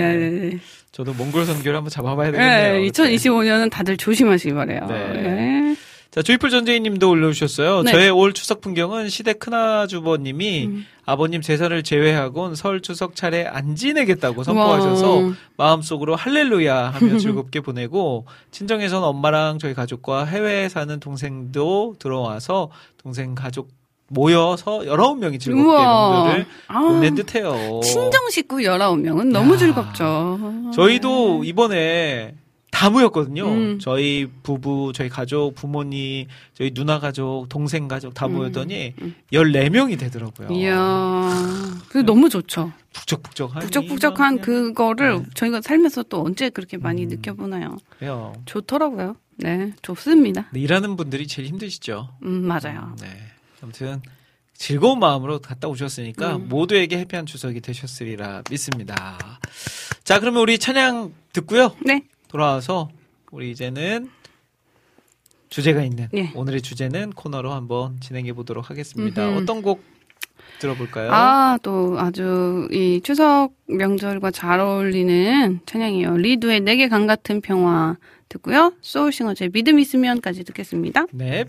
예. 저도 몽골 선교를 한번 잡아봐야 되겠네요. 예, 2025년은 다들 조심하시기 바래요. 네. 예. 자, 조이풀 전재희님도 올려주셨어요. 네. 저의 올 추석 풍경은 시댁 큰아주버님이 음. 아버님 제사를 제외하곤 설 추석 차례 안 지내겠다고 선포하셔서 와. 마음속으로 할렐루야 하며 즐겁게 보내고 친정에선 엄마랑 저희 가족과 해외에 사는 동생도 들어와서 동생 가족 모여서 여러 명이 즐겁게 우와. 명절을 아, 보낸 듯해요. 친정 식구 19명은 너무 야. 즐겁죠. 저희도 이번에 다 모였거든요. 음. 저희 부부, 저희 가족, 부모님, 저희 누나 가족, 동생 가족 다 음. 모였더니 음. 14명이 되더라고요. 이야. 그 너무 좋죠. 북적북적한 그냥 그거를 네. 저희가 살면서 또 언제 그렇게 많이 음. 느껴보나요? 그래요. 좋더라고요. 네, 좋습니다. 근데 일하는 분들이 제일 힘드시죠. 음, 맞아요. 네. 아무튼 즐거운 마음으로 갔다 오셨으니까 음. 모두에게 해피한 추석이 되셨으리라 믿습니다. 자, 그러면 우리 찬양 듣고요. 네. 돌아와서 우리 이제는 주제가 있는 예. 오늘의 주제는 코너로 한번 진행해 보도록 하겠습니다. 음흠. 어떤 곡 들어볼까요? 아, 또 아주 이 추석 명절과 잘 어울리는 찬양이에요. 리두의 내게 강 같은 평화 듣고요. 소울싱어즈의 믿음 있으면까지 듣겠습니다. 네.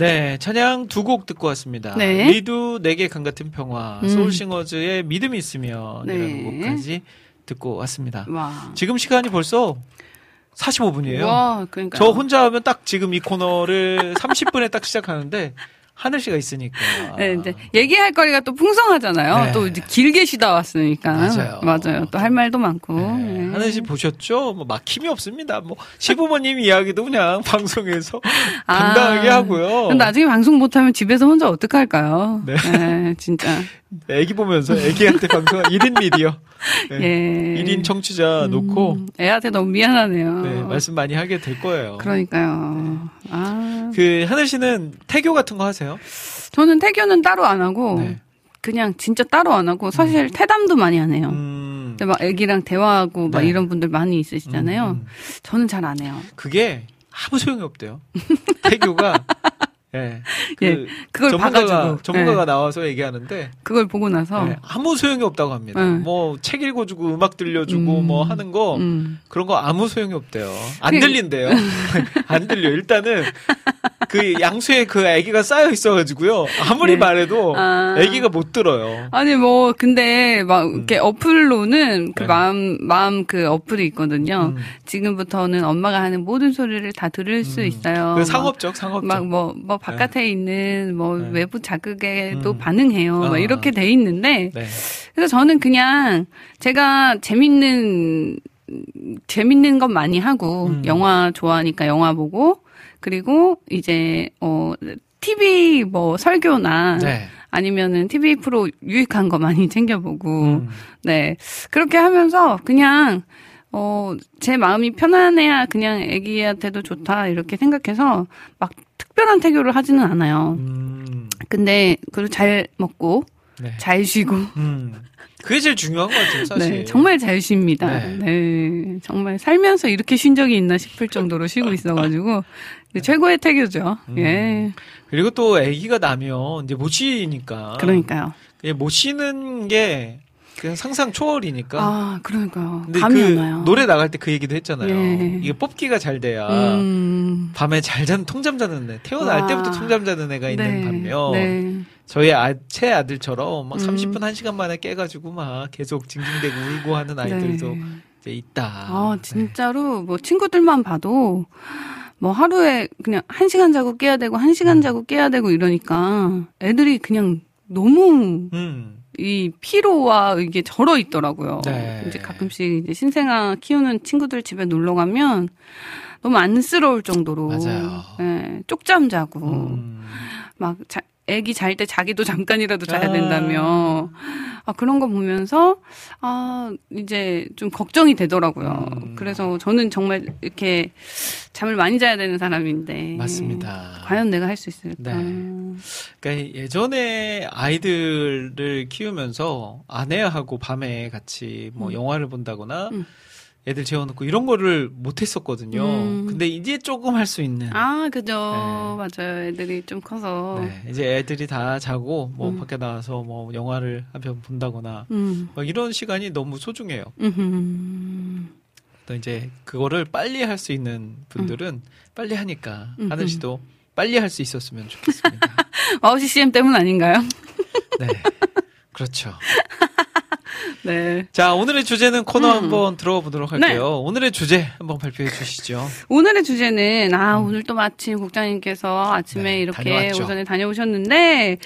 네, 찬양 두 곡 듣고 왔습니다. 네. 리두 내게 강 같은 평화, 음. 소울싱어즈의 믿음이 있으면 네. 이라는 곡까지 듣고 왔습니다. 와. 지금 시간이 벌써 45분이에요. 와, 그러니까. 저 혼자 하면 딱 지금 이 코너를 30분에 딱 시작하는데 하늘 씨가 있으니까. 네, 이제 얘기할 거리가 또 풍성하잖아요. 네. 또 이제 길게 쉬다 왔으니까. 맞아요. 맞아요. 또 할 말도 많고. 네. 네. 하늘 씨 보셨죠? 뭐 막힘이 없습니다. 뭐 시부모님 이야기도 그냥 방송에서 당당하게 아, 하고요. 근데 나중에 방송 못하면 집에서 혼자 어떡할까요? 네. 네, 진짜. 애기 보면서 애기한테 방송 1인 미디어. 네. 예. 1인 청취자 놓고 음, 애한테 너무 미안하네요. 네, 말씀 많이 하게 될 거예요. 그러니까요. 아. 그 하늘 씨는 태교 같은 거 하세요? 저는 태교는 따로 안 하고, 네. 그냥 진짜 따로 안 하고, 사실 태담도 많이 하네요. 음. 근데 막 애기랑 대화하고 막 네. 이런 분들 많이 있으시잖아요. 음, 음. 저는 잘 안 해요. 그게 아무 소용이 없대요. 태교가 예. 그 예, 그걸 전문가가 봐가지고. 전문가가 예, 나와서 얘기하는데 그걸 보고 나서. 예, 아무 소용이 없다고 합니다. 네. 뭐책 읽어주고 음악 들려주고 음. 뭐 하는 거 음. 그런 거 아무 소용이 없대요. 안 들린대요. 안 들려. 일단은 그 양수에 그 아기가 쌓여 있어가지고요. 아무리 네. 말해도 아. 아기가 못 들어요. 아니 뭐 근데 막 이렇게 어플로는 그 음. 네. 마음 마음 그 어플이 있거든요. 음. 지금부터는 엄마가 하는 모든 소리를 다 들을 수 음. 있어요. 그 상업적 상업적. 막뭐뭐 바깥에 있는 뭐 네. 외부 자극에도 음. 반응해요. 아. 막 이렇게 돼 있는데 네. 그래서 저는 그냥 제가 재밌는 재밌는 것 많이 하고 음. 영화 좋아하니까 영화 보고 그리고 이제 어 TV 뭐 설교나 네. 아니면은 TV 프로 유익한 거 많이 챙겨보고 음. 네 그렇게 하면서 그냥 어 제 마음이 편안해야 그냥 아기한테도 좋다 이렇게 생각해서 막 특별한 태교를 하지는 않아요. 음. 근데 그리고 잘 먹고 네. 잘 쉬고 음. 그게 제일 중요한 것 같아요, 사실. 네 정말 잘 쉽니다. 네. 네. 정말 살면서 이렇게 쉰 적이 있나 싶을 정도로 쉬고 있어가지고 네, 최고의 태교죠. 음. 예 그리고 또 아기가 나면 이제 못 쉬니까. 그러니까요. 예, 못 쉬는 게 그냥 상상 초월이니까. 아 그러니까요. 근데 감이 그안 와요. 노래 나갈 때 그 얘기도 했잖아요. 예. 이게 뽑기가 잘 돼야 음. 밤에 잘 자는 통잠 자는 애, 태어날 와. 때부터 통잠 자는 애가 있는 반면 네. 저희 아, 제 아들처럼 막 음. 30분 1시간 만에 깨가지고 막 계속 징징대고 울고 하는 아이들도 네. 이제 있다. 아, 네. 진짜로 뭐 친구들만 봐도 뭐 하루에 그냥 한 시간 자고 깨야 되고 한 시간 음. 자고 깨야 되고 이러니까 애들이 그냥 너무 음. 이 피로와 이게 절어 있더라고요. 네. 이제 가끔씩 이제 신생아 키우는 친구들 집에 놀러 가면 너무 안쓰러울 정도로 맞아요. 예, 쪽잠 자고 음. 막 자, 애기 잘 때 자기도 잠깐이라도 자야 아. 된다며 아 그런 거 보면서 아 이제 좀 걱정이 되더라고요. 음. 그래서 저는 정말 이렇게 잠을 많이 자야 되는 사람인데 맞습니다. 과연 내가 할 수 있을까? 네. 그러니까 예전에 아이들을 키우면서 아내하고 밤에 같이 뭐 음. 영화를 본다거나 음. 애들 재워놓고 이런 거를 못 했었거든요. 음. 근데 이제 조금 할 수 있는. 아 그죠 네. 맞아요. 애들이 좀 커서 네, 이제 애들이 다 자고 뭐 음. 밖에 나와서 뭐 영화를 한 편 본다거나 음. 막 이런 시간이 너무 소중해요. 또 이제 그거를 빨리 할 수 있는 분들은 빨리 하니까 음. 하늘 씨도 빨리 할 수 있었으면 좋겠습니다. 와우 CCM 때문 아닌가요? 네. 그렇죠. 네. 자, 오늘의 주제는 코너 음. 한번 들어가 보도록 네. 할게요. 오늘의 주제 한번 발표해 주시죠. 오늘의 주제는 아 오늘 또 마침 국장님께서 아침에 음. 네, 이렇게 다녀왔죠. 오전에 다녀오셨는데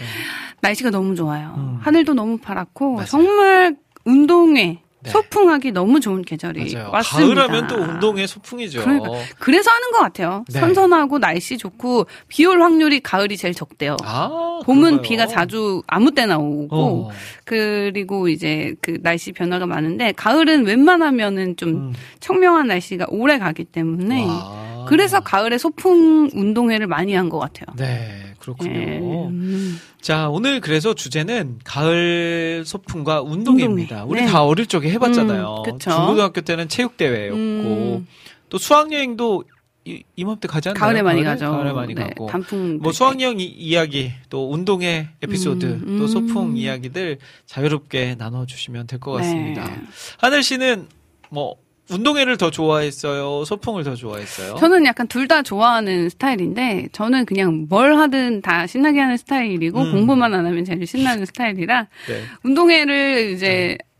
날씨가 너무 좋아요. 음. 하늘도 너무 파랗고 맞아요. 정말 운동회 네. 소풍하기 너무 좋은 계절이 맞아요. 왔습니다. 가을하면 또 운동의 소풍이죠. 그러니까. 그래서 하는 것 같아요. 네. 선선하고 날씨 좋고 비 올 확률이 가을이 제일 적대요. 아, 봄은 그런가요? 비가 자주 아무 때나 오고 어. 그리고 이제 그 날씨 변화가 많은데 가을은 웬만하면은 좀 음. 청명한 날씨가 오래 가기 때문에 와. 그래서 가을에 소풍 운동회를 많이 한 것 같아요. 네, 그렇군요. 예. 음. 자, 오늘 그래서 주제는 가을 소풍과 운동회입니다. 운동회. 우리 네. 다 어릴 적에 해봤잖아요. 음. 중고등학교 때는 체육대회였고, 음. 또 수학여행도 이, 이맘때 가지 않나요? 가을에 많이 가죠. 가을에 많이 네, 가고. 단풍 뭐 때. 수학여행 이- 이야기, 또 운동회 에피소드, 음, 또 음. 소풍 이야기들 자유롭게 나눠주시면 될 것 같습니다. 네. 하늘 씨는 뭐 운동회를 더 좋아했어요? 소풍을 더 좋아했어요? 저는 약간 둘 다 좋아하는 스타일인데 저는 그냥 뭘 하든 다 신나게 하는 스타일이고 음. 공부만 안 하면 제일 신나는 스타일이라 네. 운동회를 이제 잡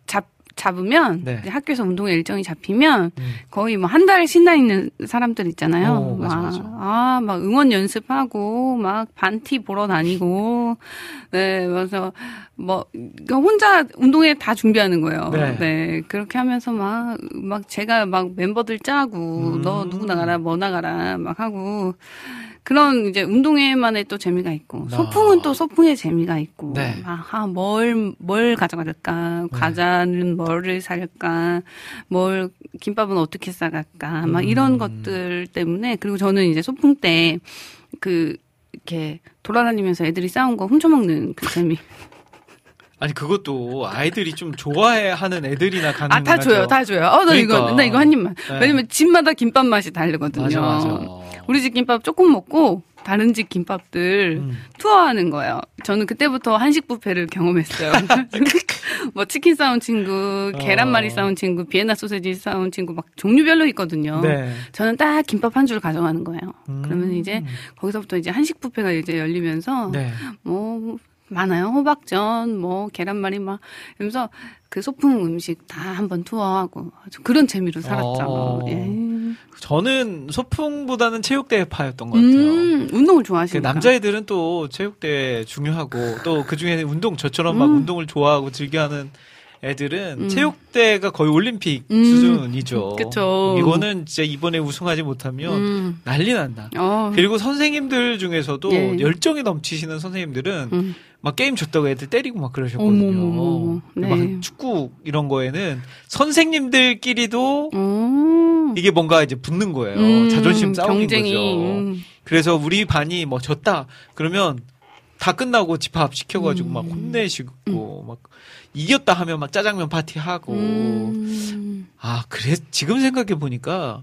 잡으면 네. 학교에서 운동회 일정이 잡히면 음. 거의 뭐 한 달 신나 있는 사람들 있잖아요. 오, 맞아, 막, 맞아. 아, 막 응원 연습하고 막 반티 보러 다니고 네, 그래서 뭐 혼자 운동회 다 준비하는 거예요. 네. 그렇게 하면서 막막 제가 막 멤버들 짜고 음. 너 누구 나가라 뭐 나가라 막 하고 그런 이제 운동회만의 또 재미가 있고 아. 소풍은 또 소풍의 재미가 있고 네. 아뭘뭘 가져갈까 과자는 뭐를 살까 뭘 김밥은 어떻게 싸갈까 막 음. 이런 것들 때문에 그리고 저는 이제 소풍 때그 이렇게 돌아다니면서 애들이 싸운 거 훔쳐먹는 그 재미 아니 그것도 아이들이 좀 좋아하는 애들이나 가는 아 다 줘요 다 줘요 어나 이거 그러니까. 나 이거 한 입만 네. 왜냐면 집마다 김밥 맛이 다르거든요 맞아 맞아. 우리 집 김밥 조금 먹고 다른 집 김밥들 음. 투어하는 거예요. 저는 그때부터 한식 뷔페를 경험했어요. 뭐 치킨 싸운 친구, 계란말이 어. 싸운 친구, 비엔나 소세지 싸운 친구 막 종류별로 있거든요. 네. 저는 딱 김밥 한 줄 가져가는 거예요. 음. 그러면 이제 거기서부터 이제 한식 뷔페가 이제 열리면서 네. 뭐 많아요. 호박전, 뭐 계란말이 막 이러면서 그 소풍 음식 다 한번 투어하고 그런 재미로 살았죠. 어. 예. 저는 소풍보다는 체육대회파였던 것 같아요. 음, 운동을 그 좋아하시니까. 남자애들은 또 체육대회 중요하고 또 그 중에는 운동 저처럼 막 음. 운동을 좋아하고 즐겨하는 애들은 음. 체육대가 거의 올림픽 음. 수준이죠. 그쵸. 이거는 진짜 이번에 우승하지 못하면 음. 난리 난다. 어. 그리고 선생님들 중에서도 예. 열정이 넘치시는 선생님들은 음. 막 게임 줬다고 애들 때리고 막 그러셨거든요. 네. 막 축구 이런 거에는 선생님들끼리도 오. 이게 뭔가 이제 붙는 거예요. 음, 자존심 경쟁이. 거죠. 음. 그래서 우리 반이 뭐 졌다 그러면 다 끝나고 집합 시켜가지고 음. 막 혼내시고 막 이겼다 하면 막 짜장면 파티 하고 음. 아 그래 지금 생각해 보니까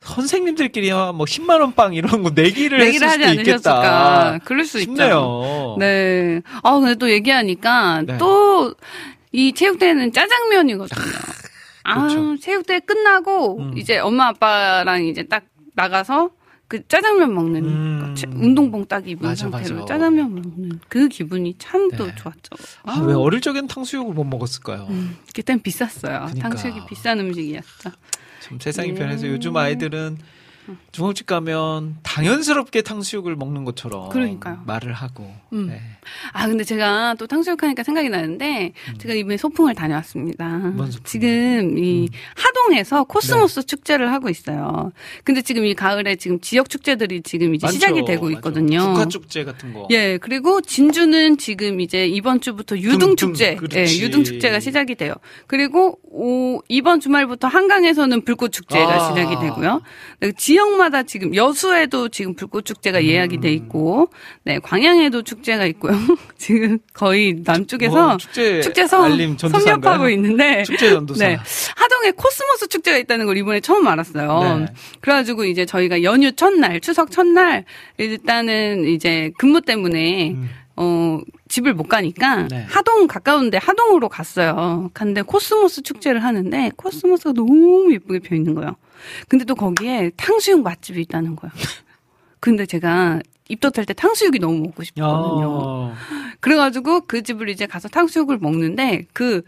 선생님들끼리야 뭐 10만 원 빵 이런 거 내기를 내기를 했을 하지 수도 있겠다. 않으셨을까. 그럴 수. 싶네요. 네. 아, 근데 또 얘기하니까 네. 또이 체육대회는 짜장면이거든요. 아, 그렇죠. 체육대회 끝나고 음. 이제 엄마 아빠랑 이제 딱 나가서 그 짜장면 먹는 음. 운동복 딱 입은 맞아, 상태로 맞아. 짜장면 먹는 그 기분이 참또 네. 좋았죠. 아, 왜 어릴 적엔 탕수육을 못 먹었을까요? 음, 그땐 비쌌어요. 그러니까. 탕수육이 비싼 음식이었죠. 참 세상이 음. 변해서 요즘 아이들은 중국집 가면 당연스럽게 탕수육을 먹는 것처럼 그러니까요. 말을 하고. 음. 네. 아, 근데 제가 또 탕수육 하니까 생각이 나는데, 제가 이번에 소풍을 다녀왔습니다. 음. 뭔 소풍이요? 지금 이 음. 하동에서 코스모스 네. 축제를 하고 있어요. 근데 지금 이 가을에 지금 지역 축제들이 지금 이제 많죠. 시작이 되고. 있거든요. 국화 축제 같은 거. 예, 그리고 진주는 지금 이제 이번 주부터 유등 축제, 등, 예, 그렇지. 유등 축제가 시작이 돼요. 그리고 오, 이번 주말부터 한강에서는 불꽃 축제가 아. 시작이 되고요. 네, 지역마다 지금 여수에도 지금 불꽃축제가 예약이 돼 있고, 네, 광양에도 축제가 있고요. 지금 거의 남쪽에서 뭐 축제 축제성? 섭렵하고 있는데, 축제 전도사. 네. 하동에 코스모스 축제가 있다는 걸 이번에 처음 알았어요. 네. 그래가지고 이제 저희가 연휴 첫날, 추석 첫날, 일단은 이제 근무 때문에, 음. 어, 집을 못 가니까 네. 하동 가까운데 하동으로 갔어요. 갔는데 코스모스 축제를 하는데 코스모스가 너무 예쁘게 펴 있는 거예요. 근데 또 거기에 탕수육 맛집이 있다는 거예요. 근데 제가 입덧할 때 탕수육이 너무 먹고 싶거든요. 어. 그래가지고 그 집을 이제 가서 탕수육을 먹는데 그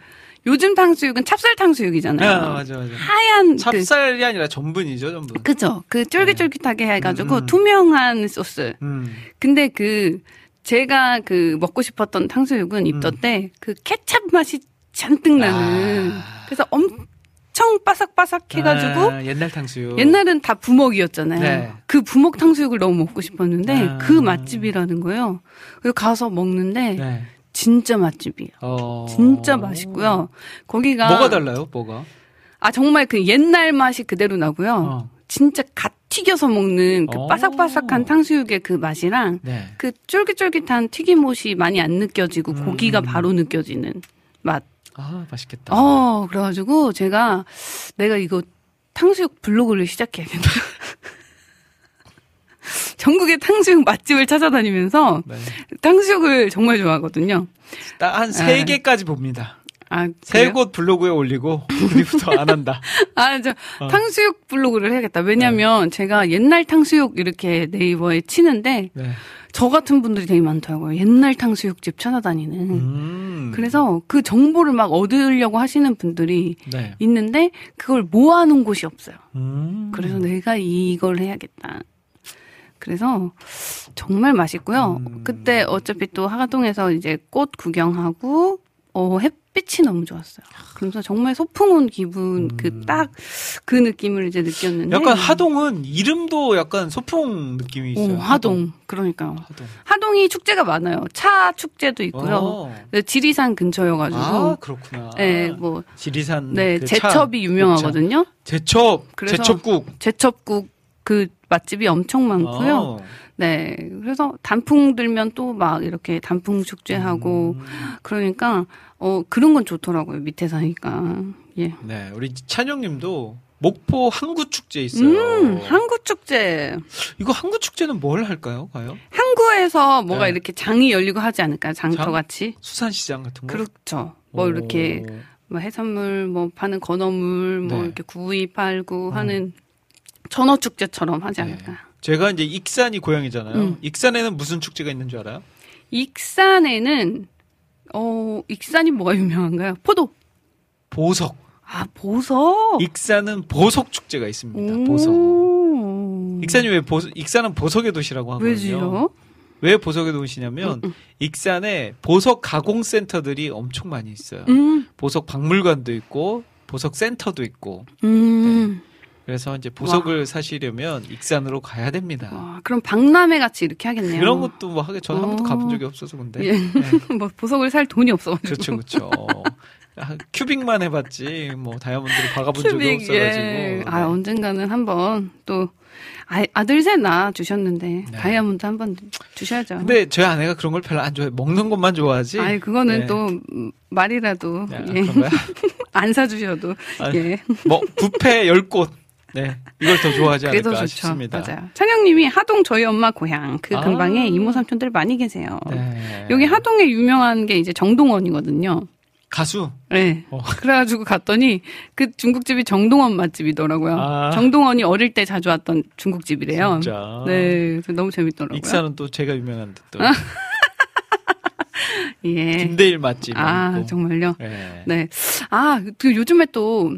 요즘 탕수육은 찹쌀 탕수육이잖아요. 아, 맞아, 맞아. 하얀 그 찹쌀이 아니라 전분이죠, 전분. 그죠. 그 쫄깃쫄깃하게 해가지고 음, 음. 투명한 소스. 음. 근데 그 제가 그 먹고 싶었던 탕수육은 입덧 때그 케찹 맛이 잔뜩 나는. 아. 그래서 엄청 바삭바삭 해가지고 아, 옛날 탕수육. 옛날엔 다 부먹이었잖아요. 네. 그 부먹 탕수육을 너무 먹고 싶었는데 아. 그 맛집이라는 거예요. 그래서 가서 먹는데 네. 진짜 맛집이에요. 어. 진짜 맛있고요. 거기가 뭐가 달라요, 뭐가? 아 정말 그 옛날 맛이 그대로 나고요. 어. 진짜 갓 튀겨서 먹는 그 어. 바삭바삭한 탕수육의 그 맛이랑 네. 그 쫄깃쫄깃한 튀김옷이 많이 안 느껴지고 음. 고기가 바로 느껴지는 맛. 아, 맛있겠다. 어, 그래가지고 제가 내가 이거 탕수육 블로그를 시작해야겠다. 전국의 탕수육 맛집을 찾아다니면서 네. 탕수육을 정말 좋아하거든요. 딱 한세 네. 개까지 봅니다. 아, 세 그래요? 곳 블로그에 올리고 우리부터 안 한다. 아, 저 어. 탕수육 블로그를 해야겠다. 왜냐면 제가 옛날 탕수육 이렇게 네이버에 치는데 네. 저 같은 분들이 되게 많더라고요. 옛날 탕수육집 찾아다니는. 음. 그래서 그 정보를 막 얻으려고 하시는 분들이 네. 있는데 그걸 모아놓은 곳이 없어요. 음. 그래서 내가 이걸 해야겠다. 그래서 정말 맛있고요. 음. 그때 어차피 또 하가동에서 이제 꽃 구경하고 어 햇빛이 너무 좋았어요. 그래서 정말 소풍 온 기분 그 딱 그 느낌을 이제 느꼈는데 음. 약간 하동은 이름도 약간 소풍 느낌이 오, 있어요. 하동 그러니까요. 하동. 하동 이 축제가 많아요. 차 축제도 있고요. 어. 네, 지리산 근처여가지고 아, 그렇구나. 네, 뭐 지리산 네, 그 차, 제첩이 유명하거든요. 제첩, 그래서- 제첩국 제첩국 그 맛집이 엄청 많고요. 어. 네. 그래서 단풍 들면 또 막 이렇게 단풍 축제하고 음. 그러니까 어 그런 건 좋더라고요. 밑에 사니까. 예. 네, 우리 찬영 님도 목포 항구 축제 있어요. 음, 항구 축제. 이거 항구 축제는 뭘 할까요? 가요? 항구에서 뭐가 네. 이렇게 장이 열리고 하지 않을까요? 장터 장? 같이. 수산시장 같은 거. 그렇죠. 뭐 이렇게 오. 뭐 해산물 뭐 파는 건어물 뭐 네. 이렇게 구이 팔고 음. 하는 전어 축제처럼 하지 네. 않을까. 제가 이제 익산이 고향이잖아요. 음. 익산에는 무슨 축제가 있는 줄 알아요? 익산에는 어 익산이 뭐가 유명한가요? 포도. 보석. 아 보석. 익산은 보석 축제가 있습니다. 보석. 오. 익산이 왜 보석? 익산은 보석의 도시라고 하거든요. 왜지요? 왜 보석의 도시냐면 음, 익산에 보석 가공 센터들이 엄청 많이 있어요. 음, 보석 박물관도 있고 보석 센터도 있고. 음. 그래서 이제 보석을 사시려면 익산으로 가야 됩니다. 와, 그럼 박람회 같이 이렇게 하겠네요. 그런 것도 뭐 하게 저는 한 번도 어. 가본 적이 없어서 근데. 예. 네. 뭐 보석을 살 돈이 없어가지고. 그렇죠, 그렇죠. 아, 큐빅만 해봤지 뭐 다이아몬드를 박아본 적이 큐빅, 없어가지고. 예. 아 네. 언젠가는 한번 또 아, 아들 셋 낳아 주셨는데 네. 다이아몬드 한 번 주셔야죠. 근데 저희 아내가 그런 걸 별로 안 좋아해. 먹는 것만 좋아하지. 아이 그거는 네. 또 음, 말이라도 야, 예. 안 사주셔도 아, 예. 뭐 뷔페 열 곳. 네, 이걸 더 좋아하지 않을까 좋죠. 싶습니다. 맞아요. 찬영님이 하동 저희 엄마 고향 그 아. 근방에 이모 삼촌들 많이 계세요. 네. 여기 하동에 유명한 게 이제 정동원이거든요. 가수. 네. 어. 그래가지고 갔더니 그 중국집이 정동원 맛집이더라고요. 아. 정동원이 어릴 때 자주 왔던 중국집이래요. 진짜. 네. 너무 재밌더라고요. 익산은 또 제가 유명한데 또 예. 김대일 맛집. 아, 있고. 정말요? 네. 네. 아, 그 요즘에 또,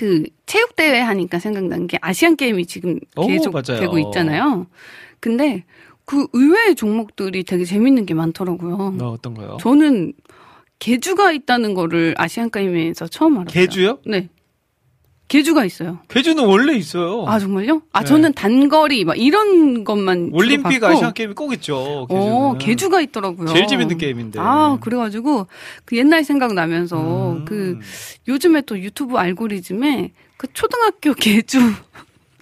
그, 체육 대회 하니까 생각난 게 아시안 게임이 지금 오, 계속 맞아요. 되고 있잖아요. 근데 그 의외의 종목들이 되게 재밌는 게 많더라고요. 너 어떤 거요? 저는 개주가 있다는 거를 아시안 게임에서 처음 알았어요. 개주요? 네. 개주가 있어요. 개주는 원래 있어요. 아, 정말요? 아, 네. 저는 단거리, 막 이런 것만. 올림픽 아시안 게임이 꼭 있죠. 어, 개주가 있더라고요. 제일 재밌는 게임인데. 아, 그래가지고, 그 옛날 생각 나면서, 음. 그, 요즘에 또 유튜브 알고리즘에, 그 초등학교 개주,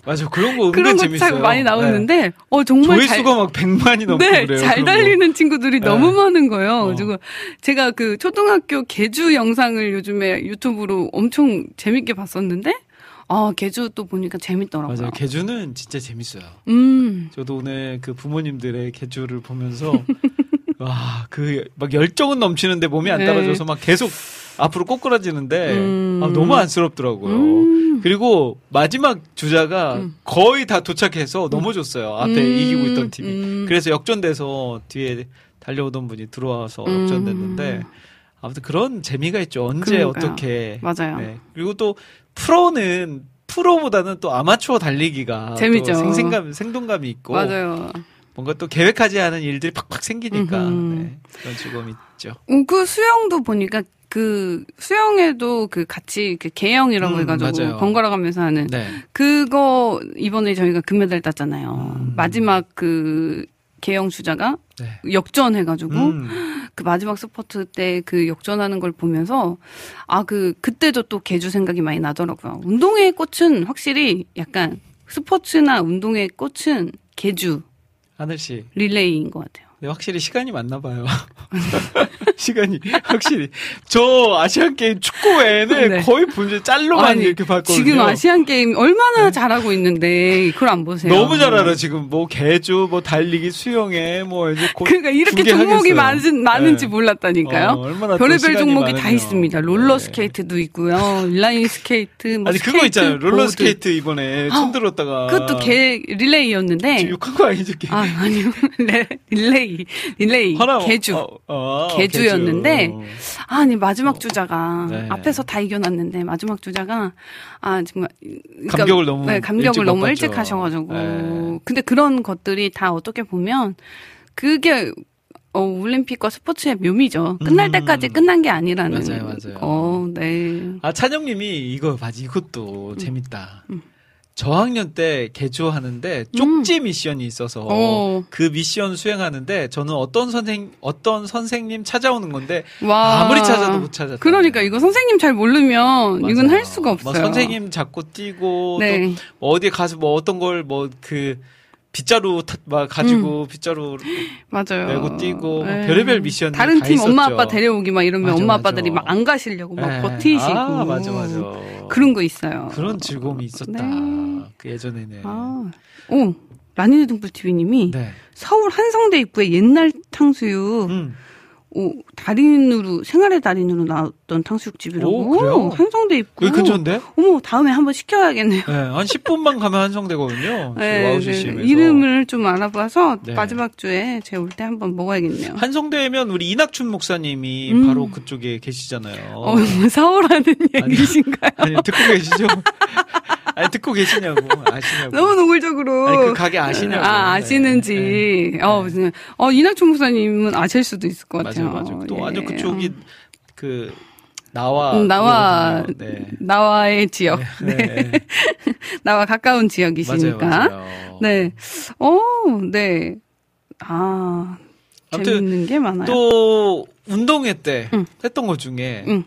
맞아 그런 거 은근 그런 거 재밌어요. 참 많이 네. 나오는데, 어, 정말 잘, 조회수가 막 100만이 넘고 네, 그래요. 잘. 달리는 친구들이 네. 너무 많은 거예요. 어. 그래가지고, 제가 그 초등학교 개주 영상을 요즘에 유튜브로 엄청 재밌게 봤었는데, 아, 개주 또 보니까 재밌더라고요. 맞아요. 개주는 진짜 재밌어요. 음, 저도 오늘 그 부모님들의 개주를 보면서 와, 그 막 열정은 넘치는데 몸이 안 네. 따라줘서 막 계속 앞으로 꼬꾸라지는데 음. 아, 너무 안쓰럽더라고요. 음. 그리고 마지막 주자가 음. 거의 다 도착해서 넘어졌어요. 앞에 음, 이기고 있던 팀이. 음. 그래서 역전돼서 뒤에 달려오던 분이 들어와서 음. 역전됐는데 아무튼 그런 재미가 있죠. 언제 그러니까요. 어떻게 맞아요. 네. 그리고 또 프로는 프로보다는 또 아마추어 달리기가 재밌죠. 또 생생감, 생동감이 있고 맞아요. 뭔가 또 계획하지 않은 일들이 팍팍 생기니까. 네, 그런 즐거움이 있죠. 어, 그 수영도 보니까 그 수영에도 그 같이 그 개영이라고 음, 해가지고 맞아요. 번갈아 가면서 하는 네. 그거 이번에 저희가 금메달 땄잖아요. 음. 마지막 그 개영 주자가 네. 역전해가지고 음, 그 마지막 스포트 때 그 역전하는 걸 보면서 아 그 그때도 또 개주 생각이 많이 나더라고요. 운동의 꽃은 확실히 약간 스포츠나 운동의 꽃은 개주 하늘 씨, 릴레이인 것 같아요. 네, 확실히 시간이 맞나 봐요. 시간이 확실히 저 아시안 게임 축구 외에는 네. 거의 분제 짤로만 이렇게 봤거든요. 지금 아시안 게임 얼마나 잘하고 있는데 그걸 안 보세요. 너무 잘 알아 지금 뭐 계주 뭐 달리기 수영에 뭐 이제 곧 그러니까 이렇게 종목이. 많은, 많은지 네. 몰랐다니까요. 어, 얼마나 또 별의별 종목이 다 많으면. 있습니다. 롤러 스케이트도 있고요. 인라인 스케이트, 뭐 아니 그거 스케이트, 있잖아요. 롤러 보드. 스케이트 이번에 손 들었다가 그것도 개 릴레이였는데 욕한 거 아니죠? 게아 아니요 레- 릴레이 릴레이 하나 개주 어, 어, 개주 였는데 개주. 아니 마지막 주자가 네. 앞에서 다 이겨놨는데 마지막 주자가 아 정말 그러니까 감격을 너무 네, 감격을 일찍 너무. 일찍 하셔가지고 네. 근데 그런 것들이 다 어떻게 보면 그게 어, 올림픽과 스포츠의 묘미죠. 끝날 음. 때까지 끝난 게 아니라는. 맞아요, 맞아요. 어, 네. 아 찬영님이 이거 맞아 이것도 재밌다. 음. 저학년 때 개조하는데 쪽지 미션이 있어서 어. 그 미션 수행하는데 저는 어떤 선생 어떤 선생님 찾아오는 건데 와. 아무리 찾아도 못 찾았다. 그러니까 이거 선생님 잘 모르면 이건 맞아요. 할 수가 없어요. 뭐 선생님 잡고 뛰고 네. 또 어디 가서 뭐 어떤 걸 뭐 그 빗자루 타- 막 가지고 빗자루 맞아요. 메고 뛰고 네. 별의별 미션이 다른 다팀 엄마 있었죠. 아빠 데려오기 막 이러면 맞아, 엄마 맞아. 아빠들이 막 안 가시려고 막 네. 버티시고. 아 맞아 맞아. 그런 거 있어요. 그런 즐거움이 있었다. 네. 그 예전에는. 아. 오, 라니네 등불 TV님이 네. 서울 한성대 입구에 옛날 탕수육, 음. 오, 달인으로, 생활의 달인으로 나왔던 탕수육집이라고. 오, 그래요? 한성대 입구. 여기 근처인데? 어머, 다음에 한번 시켜야겠네요. 네, 한 10분만 가면 한성대거든요. 네, 네. 씨에서. 이름을 좀 알아봐서 네. 마지막 주에 제가 올 때 한번 먹어야겠네요. 한성대면 우리 이낙춘 목사님이 음. 바로 그쪽에 계시잖아요. 어, 뭐 사오라는 아니, 얘기신가요? 아니 듣고 계시죠? 아니 듣고 계시냐고 아시냐고. 너무 노골적으로. 아니 그 가게 아시냐고. 아, 아시는지. 네, 네. 어, 무슨, 어, 이낙춘 목사님은 아실 수도 있을 것 같아요. 맞아요, 맞아요. 또 예. 완전 그쪽이 그 나와 음, 나와, 네. 나와의 지역. 네. 네. 나와 가까운 지역이시니까. 맞아요. 네. 어, 네. 아, 재밌는 게 많아요. 또 운동회 때 응. 했던 것 중에 응.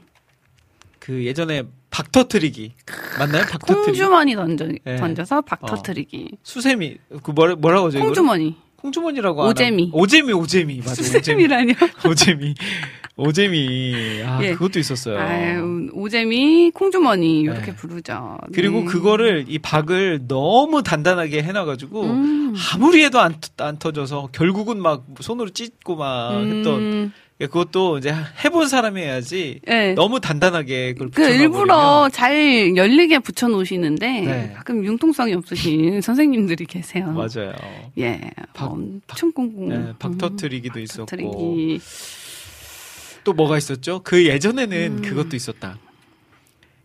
그 예전에 박 터트리기 맞나요? 박 터트리기 콩주머니 던져, 네. 던져서 박 어. 터트리기. 수세미 그 뭐라 뭐라고 하죠? 콩주머니. 콩주머니라고 안 오재미. 오재미 오재미 맞아 오재미 수세미라뇨? 오재미 오재미 아 예. 그것도 있었어요. 아유, 오재미, 콩주머니, 이렇게 네. 부르죠. 그리고 네. 그거를 이 박을 너무 단단하게 해놔가지고 음. 아무리 해도 안, 터- 안 터져서 결국은 막 손으로 찢고 막 했던 음. 그것도 이제 해본 사람이 해야지 네. 너무 단단하게 그걸 그 일부러 잘 열리게 붙여 놓으시는데 네. 가끔 융통성이 없으신 선생님들이 계세요. 맞아요. 예, 박- 엄청 꽁꽁. 네, 박 음, 터트리기도 있었고 터트리기. 또 뭐가 있었죠? 그 예전에는 음. 그것도 있었다.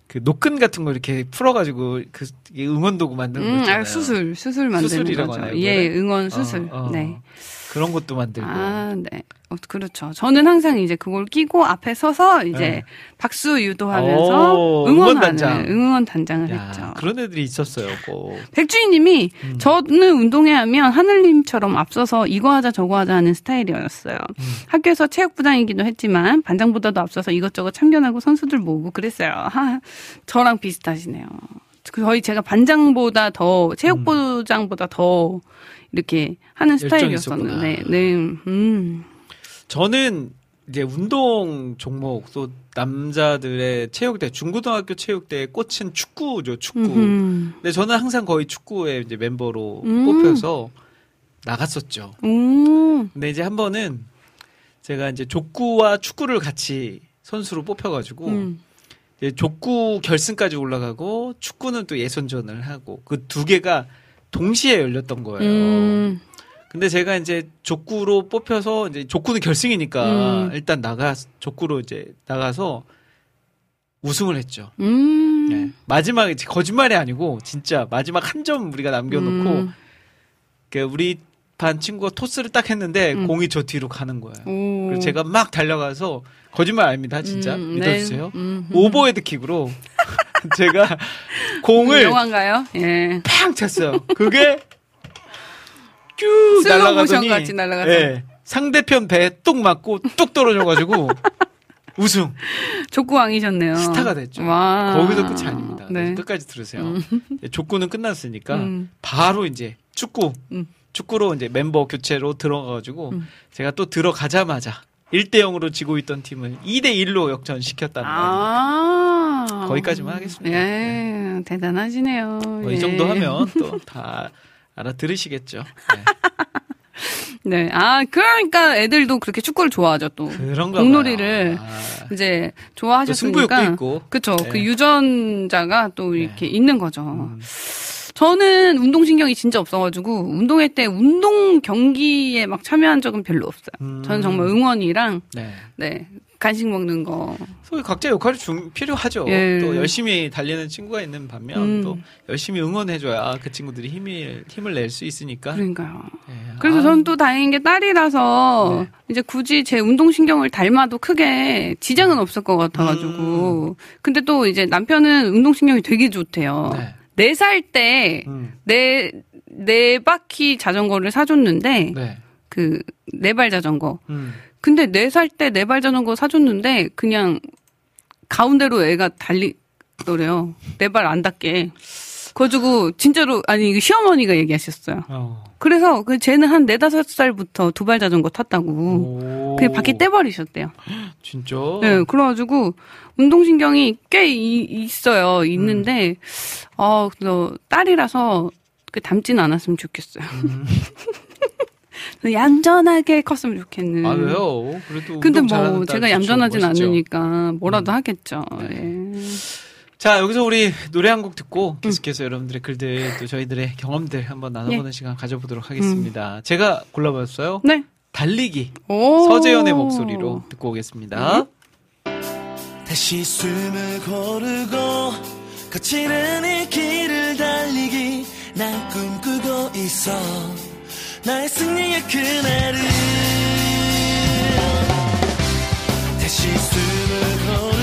그 노끈 같은 거 이렇게 풀어가지고 그 응원 도구 만드는 거 음, 있잖아요. 아, 수술, 수술 만드는 수술이라고 거죠. 하나요, 예, 그거를? 응원 수술. 어, 어. 네. 그런 것도 만들고. 아, 네. 어, 그렇죠. 저는 항상 이제 그걸 끼고 앞에 서서 이제 네. 박수 유도하면서 오, 응원하는 응원단장. 응원 단장을 야, 했죠. 그런 애들이 있었어요. 꼭. 백주희님이 음. 저는 운동회 하면 하늘님처럼 앞서서 이거 하자 저거 하자 하는 스타일이었어요. 음. 학교에서 체육부장이기도 했지만 반장보다도 앞서서 이것저것 참견하고 선수들 모으고 그랬어요. 하, 저랑 비슷하시네요. 거의 제가 반장보다 더 체육부장보다 더 이렇게 하는 스타일이었었는데. 네, 음, 저는 이제 운동 종목 또 남자들의 체육대 중고등학교 체육대의 꽃은 축구죠 축구. 음, 근데 저는 항상 거의 축구의 이제 멤버로 음. 뽑혀서 나갔었죠. 음, 근데 이제 한 번은 제가 이제 족구와 축구를 같이 선수로 뽑혀가지고 음, 이제 족구 결승까지 올라가고 축구는 또 예선전을 하고 그 두 개가 동시에 열렸던 거예요. 음, 근데 제가 이제 족구로 뽑혀서 이제 족구는 결승이니까 음. 일단 나가 족구로 이제 나가서 우승을 했죠. 음, 네. 마지막에 거짓말이 아니고 진짜 마지막 한 점 우리가 남겨놓고 음. 그 우리 반 친구가 토스를 딱 했는데 음. 공이 저 뒤로 가는 거예요. 오. 그래서 제가 막 달려가서 거짓말 아닙니다, 진짜 음, 믿어주세요. 네. 음, 음. 오버헤드 킥으로 제가 공을 영화인가요? 예. 팡 찼어요. 그게 쭉 날아가더니 같이 날아가서. 예, 상대편 배에 뚝 맞고 뚝 떨어져가지고 우승 족구왕이셨네요. 스타가 됐죠. 와. 거기서 끝이 아닙니다. 네. 끝까지 들으세요. 예, 족구는 끝났으니까 음. 바로 이제 축구 음. 축구로 이제 멤버 교체로 들어가가지고 음. 제가 또 들어가자마자 1대 0으로 지고 있던 팀을 2대 1로 역전시켰다는 거. 아. 거기까지만 하겠습니다. 예, 대단하시네요. 뭐 예. 이 정도 하면 또 다 알아들으시겠죠. 네. 네. 아, 그러니까 애들도 그렇게 축구를 좋아하죠, 또. 그런가 공놀이를. 아, 이제 또 승부욕도 좋아하셨으니까. 있고. 그쵸. 네. 그 유전자가 또 이렇게 있는 거죠. 음. 저는 운동신경이 진짜 없어가지고, 운동회 때 운동 경기에 막 참여한 적은 별로 없어요. 음. 저는 정말 응원이랑, 네. 네, 간식 먹는 거. 소위 각자 역할이 중, 필요하죠. 예. 또 열심히 달리는 친구가 있는 반면 음. 또 열심히 응원해줘야 그 친구들이 힘이, 힘을 낼 수 있으니까. 그러니까요. 예. 그래서 아, 저는 또 다행인 게 딸이라서 네. 이제 굳이 제 운동신경을 닮아도 크게 지장은 없을 것 같아가지고. 근데 또 이제 남편은 운동신경이 되게 좋대요. 네. 네 살 때 음. 네, 네 바퀴 자전거를 사줬는데, 네. 그, 네 발 자전거. 음. 근데 네 살 때 네 발 자전거 사줬는데, 그냥 가운데로 애가 달리더래요. 네 발 안 닿게. 그래가지고, 진짜로, 아니, 시어머니가 얘기하셨어요. 어. 그래서 그 쟤는 한 네다섯 살부터 두 발 자전거 탔다고. 오. 그게 바퀴 떼버리셨대요. 진짜? 네, 그래가지고 운동신경이 꽤 이- 있어요. 있는데, 어, 그래서 딸이라서 그 닮지는 않았으면 좋겠어요. 얌전하게 컸으면 좋겠는. 아, 왜요? 그래도. 근데 뭐딸 제가. 얌전하진. 음. 않으니까 뭐라도 하겠죠. 예. 자, 여기서 우리 노래 한곡 음. 듣고 계속해서 여러분들의 글들 또 저희들의 경험들 한번 나눠보는 시간 가져보도록 음. 하겠습니다. 제가 골라봤어요. 네. 달리기. 오. 서재현의 목소리로 듣고 오겠습니다. 다시 숨을 고르고 거치는 이 길을 달리기 난 꿈꾸고 있어 나의 승리의 그날을 다시 숨을 고르고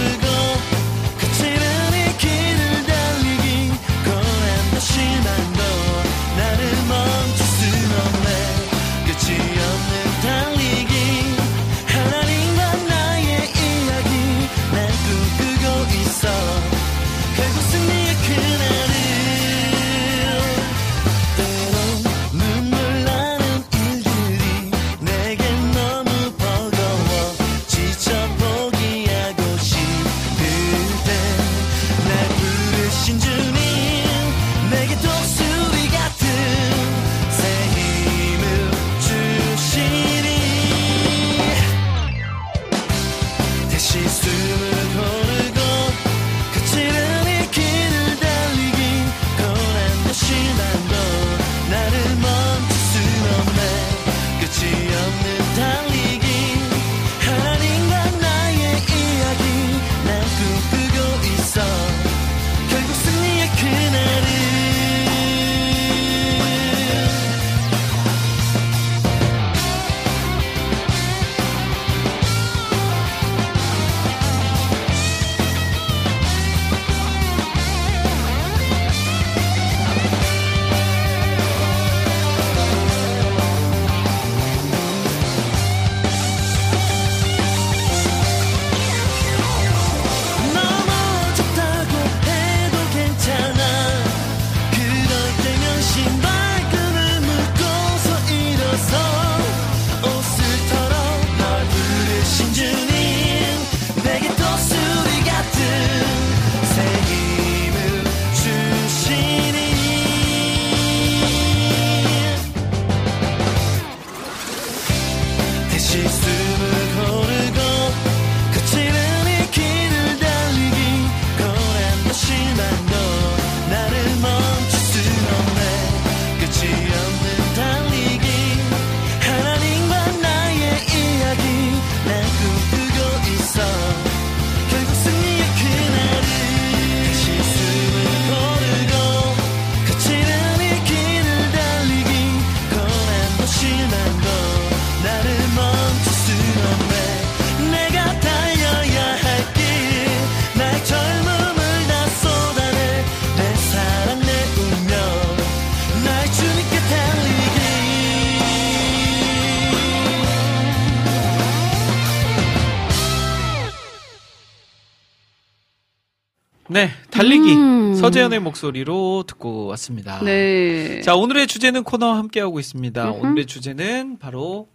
달리기. 음. 서재현의 목소리로 듣고 왔습니다. 네. 자, 오늘의 주제는 코너와 함께 하고 있습니다. 오늘의 주제는 바로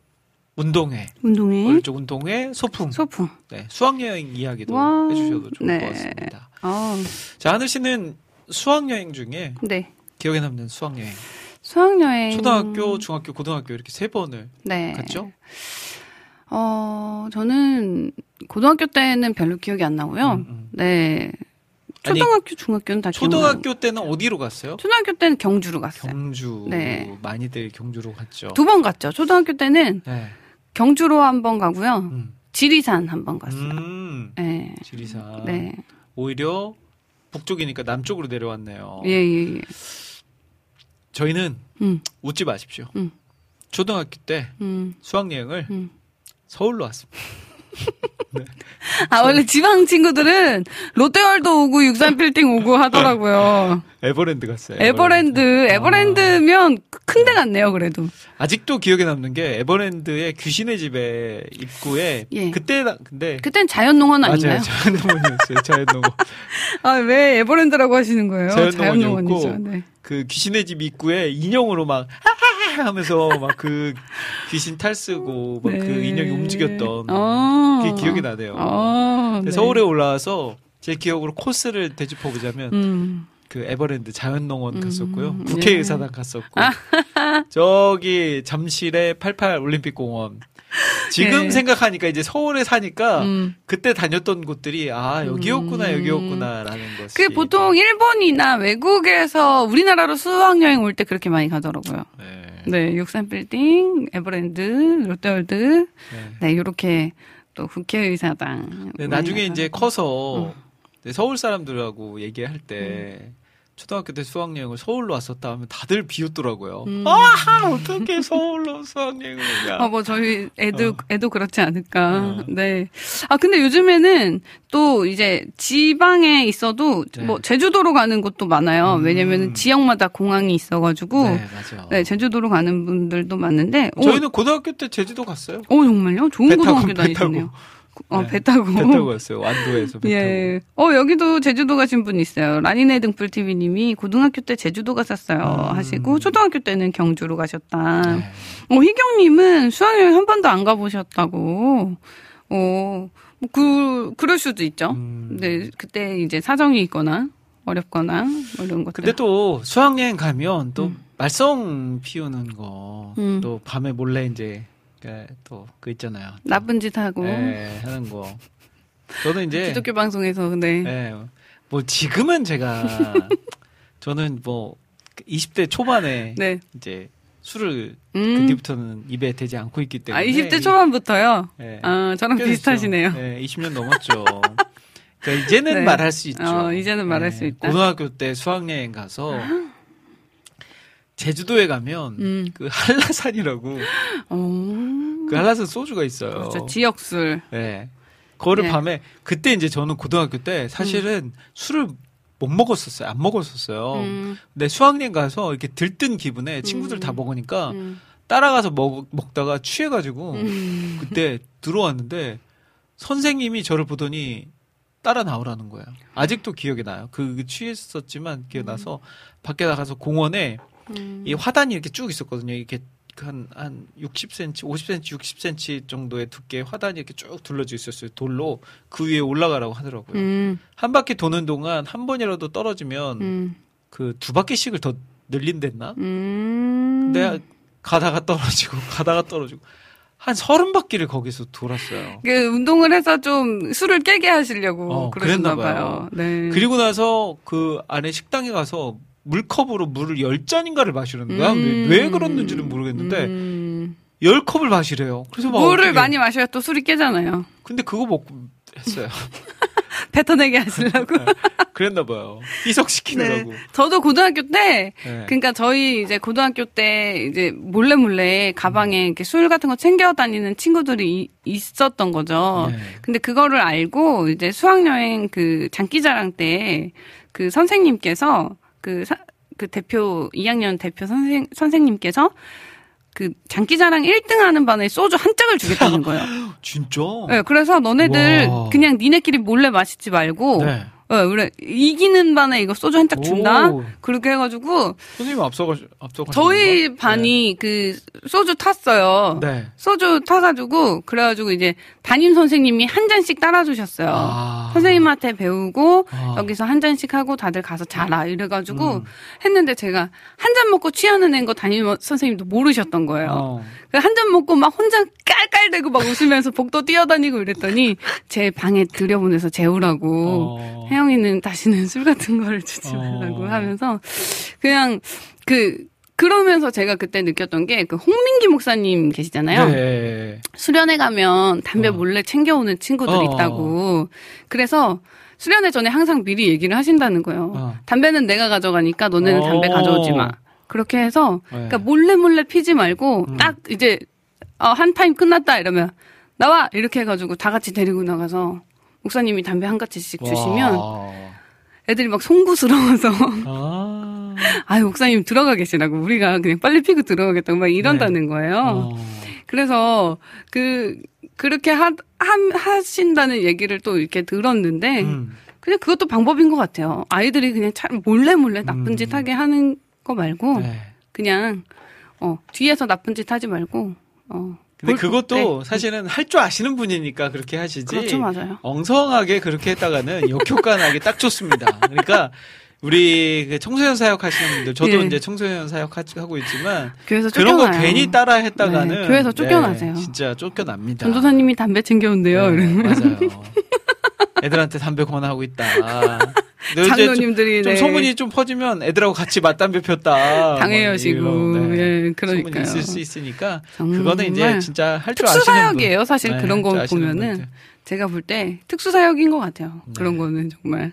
운동회, 운동회, 어릴 적 운동회, 소풍, 소풍. 네, 수학여행 이야기도 와, 해주셔도 좋을 네. 것 같습니다. 어, 자, 하늘 씨는 수학여행 중에 네. 기억에 남는 수학여행. 수학여행. 초등학교, 중학교, 고등학교 이렇게 세 번을 네. 갔죠? 어, 저는 고등학교 때는 별로 기억이 안 나고요. 음, 음. 네. 아니, 초등학교, 중학교는 다. 초등학교 때는 어디로 갔어요? 초등학교 때는 경주로 갔어요. 경주. 네. 많이들 경주로 갔죠. 두 번 갔죠. 초등학교 때는 네. 경주로 한 번 가고요. 음. 지리산 한 번 갔어요. 음. 네. 지리산. 네. 오히려 북쪽이니까 남쪽으로 내려왔네요. 예, 예, 예. 저희는 음, 웃지 마십시오. 음. 초등학교 때 음, 수학여행을 음. 서울로 왔습니다. 아, 원래 지방 친구들은 롯데월드 오고 육삼빌딩 오고 하더라고요. 에버랜드 갔어요. 에버랜드, 에버랜드면 큰 데 같네요, 그래도. 아직도 기억에 남는 게 에버랜드의 귀신의 집에 입구에 예. 그때 나- 근데 그땐 자연농원 아닌가요? 맞아요. 자연농원이었어요. 자연농원. 아, 왜 에버랜드라고 하시는 거예요? 자연농원이었고 자연농원이죠. 네. 그 귀신의 집 입구에 인형으로 막 하하 하 하면서 막 그 귀신 탈 쓰고 막그 네. 인형이 움직였던 어. 그게 기억이 나네요. 어, 네. 서울에 올라와서 제 기억으로 코스를 되짚어 보자면 음. 그 에버랜드 자연농원 음, 갔었고요. 예. 국회의사당 갔었고. 저기 잠실의 88 올림픽공원. 지금 예. 생각하니까 이제 서울에 사니까 음. 그때 다녔던 곳들이 아 여기였구나 음. 여기였구나라는 것이. 그 보통 일본이나 외국에서 우리나라로 수학여행 올 때 그렇게 많이 가더라고요. 네. 네, 육삼빌딩, 에버랜드, 롯데월드, 네. 네, 요렇게 또 국회의사당. 네, 나중에 가서. 이제 커서 음. 네, 서울 사람들하고 얘기할 때 초등학교 때 수학여행을 서울로 왔었다 하면 다들 비웃더라고요. 음. 아 어떻게 서울로 수학여행을 오냐. 아, 뭐, 저희 애도, 어. 애도 그렇지 않을까. 어. 네. 아, 근데 요즘에는 또 이제 지방에 있어도 네. 뭐, 제주도로 가는 곳도 많아요. 음. 왜냐면은 지역마다 공항이 있어가지고. 네 네, 맞아. 제주도로 가는 분들도 많은데. 오, 저희는 고등학교 때 제주도 갔어요. 어, 정말요? 좋은 고등학교 배 다니시네요. 어, 네. 배 타고. 배 타고 갔어요. 완도에서 배 예. 어, 여기도 제주도 가신 분 있어요. 라니네 등불 TV님이 고등학교 때 제주도 갔었어요. 음. 하시고, 초등학교 때는 경주로 가셨다. 타고. 네. 어, 희경님은 수학여행 한 번도 안 가보셨다고. 어, 뭐, 그, 그럴 수도 있죠. 음. 네, 그때 이제 사정이 있거나, 어렵거나, 뭐 이런 것들. 근데 또 수학여행 가면 또 음. 말썽 피우는 거, 음. 또 밤에 몰래 이제 또그 있잖아요. 나쁜 짓 하고. 네, 하는 거. 저는 이제 기독교 방송에서, 네. 네, 뭐 지금은 제가 저는 뭐 20대 초반에 네. 이제 술을 음. 그 뒤부터는 입에 대지 않고 있기 때문에 아, 20대 초반부터요? 네. 아, 저랑 꽤 비슷하시네요. 네, 20년 넘었죠. 그러니까 이제는 네. 말할 수 있죠. 네, 어, 이제는 말할 수 있다. 고등학교 때 수학여행 가서 제주도에 가면 음. 그 한라산이라고 어. 그 한라산 소주가 있어요. 그렇죠. 지역술. 네. 그거를 네. 밤에 그때 이제 저는 고등학교 때 사실은 술을 못 먹었었어요. 안 먹었었어요. 음. 근데 수학여행 가서 이렇게 들뜬 기분에 친구들 음. 다 먹으니까 음. 따라가서 먹, 먹다가 취해가지고 음. 그때 들어왔는데 선생님이 저를 보더니 따라 나오라는 거예요. 아직도 기억이 나요. 그, 그 취했었지만 기억 나서 밖에 나가서 공원에 음. 이 화단이 이렇게 쭉 있었거든요. 이렇게 한, 한 60cm, 50cm, 60cm 정도의 두께의 화단이 이렇게 쭉 둘러져 있었어요. 돌로 그 위에 올라가라고 하더라고요. 음. 한 바퀴 도는 동안 한 번이라도 떨어지면 음. 그두 바퀴씩을 더 늘린댔나? 음. 내가 가다가 떨어지고 가다가 떨어지고 한 서른 바퀴를 거기서 돌았어요. 그 운동을 해서 좀 술을 깨게 하시려고 어, 그랬나 봐요. 봐요. 네. 그리고 나서 그 안에 식당에 가서 물컵으로 물을 열 잔인가를 마시는 거야. 왜, 왜 그랬는지는 모르겠는데 음. 열 컵을 마시래요. 그래서 막 물을. 많이 마셔야 또 술이 깨잖아요. 근데 그거 먹고 했어요. 뱉어내게 하시려고. 그랬나 봐요. 희석시키느라고. 저도 고등학교 때 네. 그러니까 저희 이제 고등학교 때 이제 몰래 몰래 가방에 이렇게 술 같은 거 챙겨 다니는 친구들이 이- 있었던 거죠. 네. 근데 그거를 알고 이제 수학여행 그 장기자랑 때 그 선생님께서 그, 사- 그 대표 2학년 대표 선생 선생님께서 그 장기자랑 1등 하는 반에 소주 한 짝을 주겠다는 거예요. 진짜? 네, 그래서 너네들 와. 그냥 니네끼리 몰래 마시지 말고 네. 어, 그래 이기는 반에 이거 소주 한 짝 준다. 오. 그렇게 해가지고 선생님 앞서가 앞서가 저희 반이 그 소주 탔어요. 네. 소주 타가지고 그래가지고 이제 담임 선생님이 한 잔씩 따라주셨어요. 아. 선생님한테 배우고 아. 여기서 한 잔씩 하고 다들 가서 자라 이래가지고 음. 했는데 제가 한 잔 먹고 취하는 애인 거 담임 선생님도 모르셨던 거예요. 어. 한잔 먹고 막 혼자 깔깔대고 막 웃으면서 복도 뛰어다니고 이랬더니 제 방에 들여보내서 재우라고 어. 혜영이는 다시는 술 같은 거를 주지 어. 말라고 하면서 그냥 그 그러면서 제가 그때 느꼈던 게 그 홍민기 목사님 계시잖아요. 네. 수련회 가면 담배 어. 몰래 챙겨오는 친구들 어. 있다고. 그래서 수련회 전에 항상 미리 얘기를 하신다는 거예요. 어. 담배는 내가 가져가니까 너네는 담배 어. 가져오지 마. 그렇게 해서 네. 그러니까 몰래 몰래 피지 말고 음. 딱 이제 어, 한 타임 끝났다 이러면 나와 이렇게 해가지고 다 같이 데리고 나가서 목사님이 담배 한 가지씩 주시면 와. 애들이 막 송구스러워서 아. 아유 목사님 들어가 계시라고 우리가 그냥 빨리 피고 들어가겠다고 막 이런다는 거예요. 어. 그래서 그 그렇게 하, 하 하 신다는 얘기를 또 이렇게 들었는데 음. 그냥 그것도 방법인 것 같아요. 아이들이 그냥 참 몰래 몰래 나쁜 음. 짓 하게 하는 거 말고 네. 그냥 어 뒤에서 나쁜 짓 하지 말고 어 근데 볼- 그것도 네. 사실은 할 줄 아시는 분이니까 그렇게 하시지. 그렇죠 맞아요. 엉성하게 그렇게 했다가는 역효과 나기 딱 좋습니다. 그러니까 우리 그 청소년 사역 하시는 분들, 저도 예. 이제 청소년 사역 하- 하고 있지만 교회에서 그런 거 쫓겨나요. 괜히 따라 했다가는 네, 교회에서 쫓겨나세요. 진짜 쫓겨납니다. 전도사님이 담배 챙겨온대요. 네, 맞아요. 애들한테 담배 권하고 있다. 이제 좀- 장로님들이 좀 네, 소문이 좀 퍼지면 애들하고 같이 맞담배 폈다. 당해여시고 뭐 이런, 네. 예 소문이 그러니까요. 있을 수 있으니까 그거는 이제 진짜 할 줄 아시는 특수사역이에요. 사실 네, 그런 거 보면은 분들. 제가 볼 때 특수 사역인 것 같아요. 네. 그런 거는 정말 예.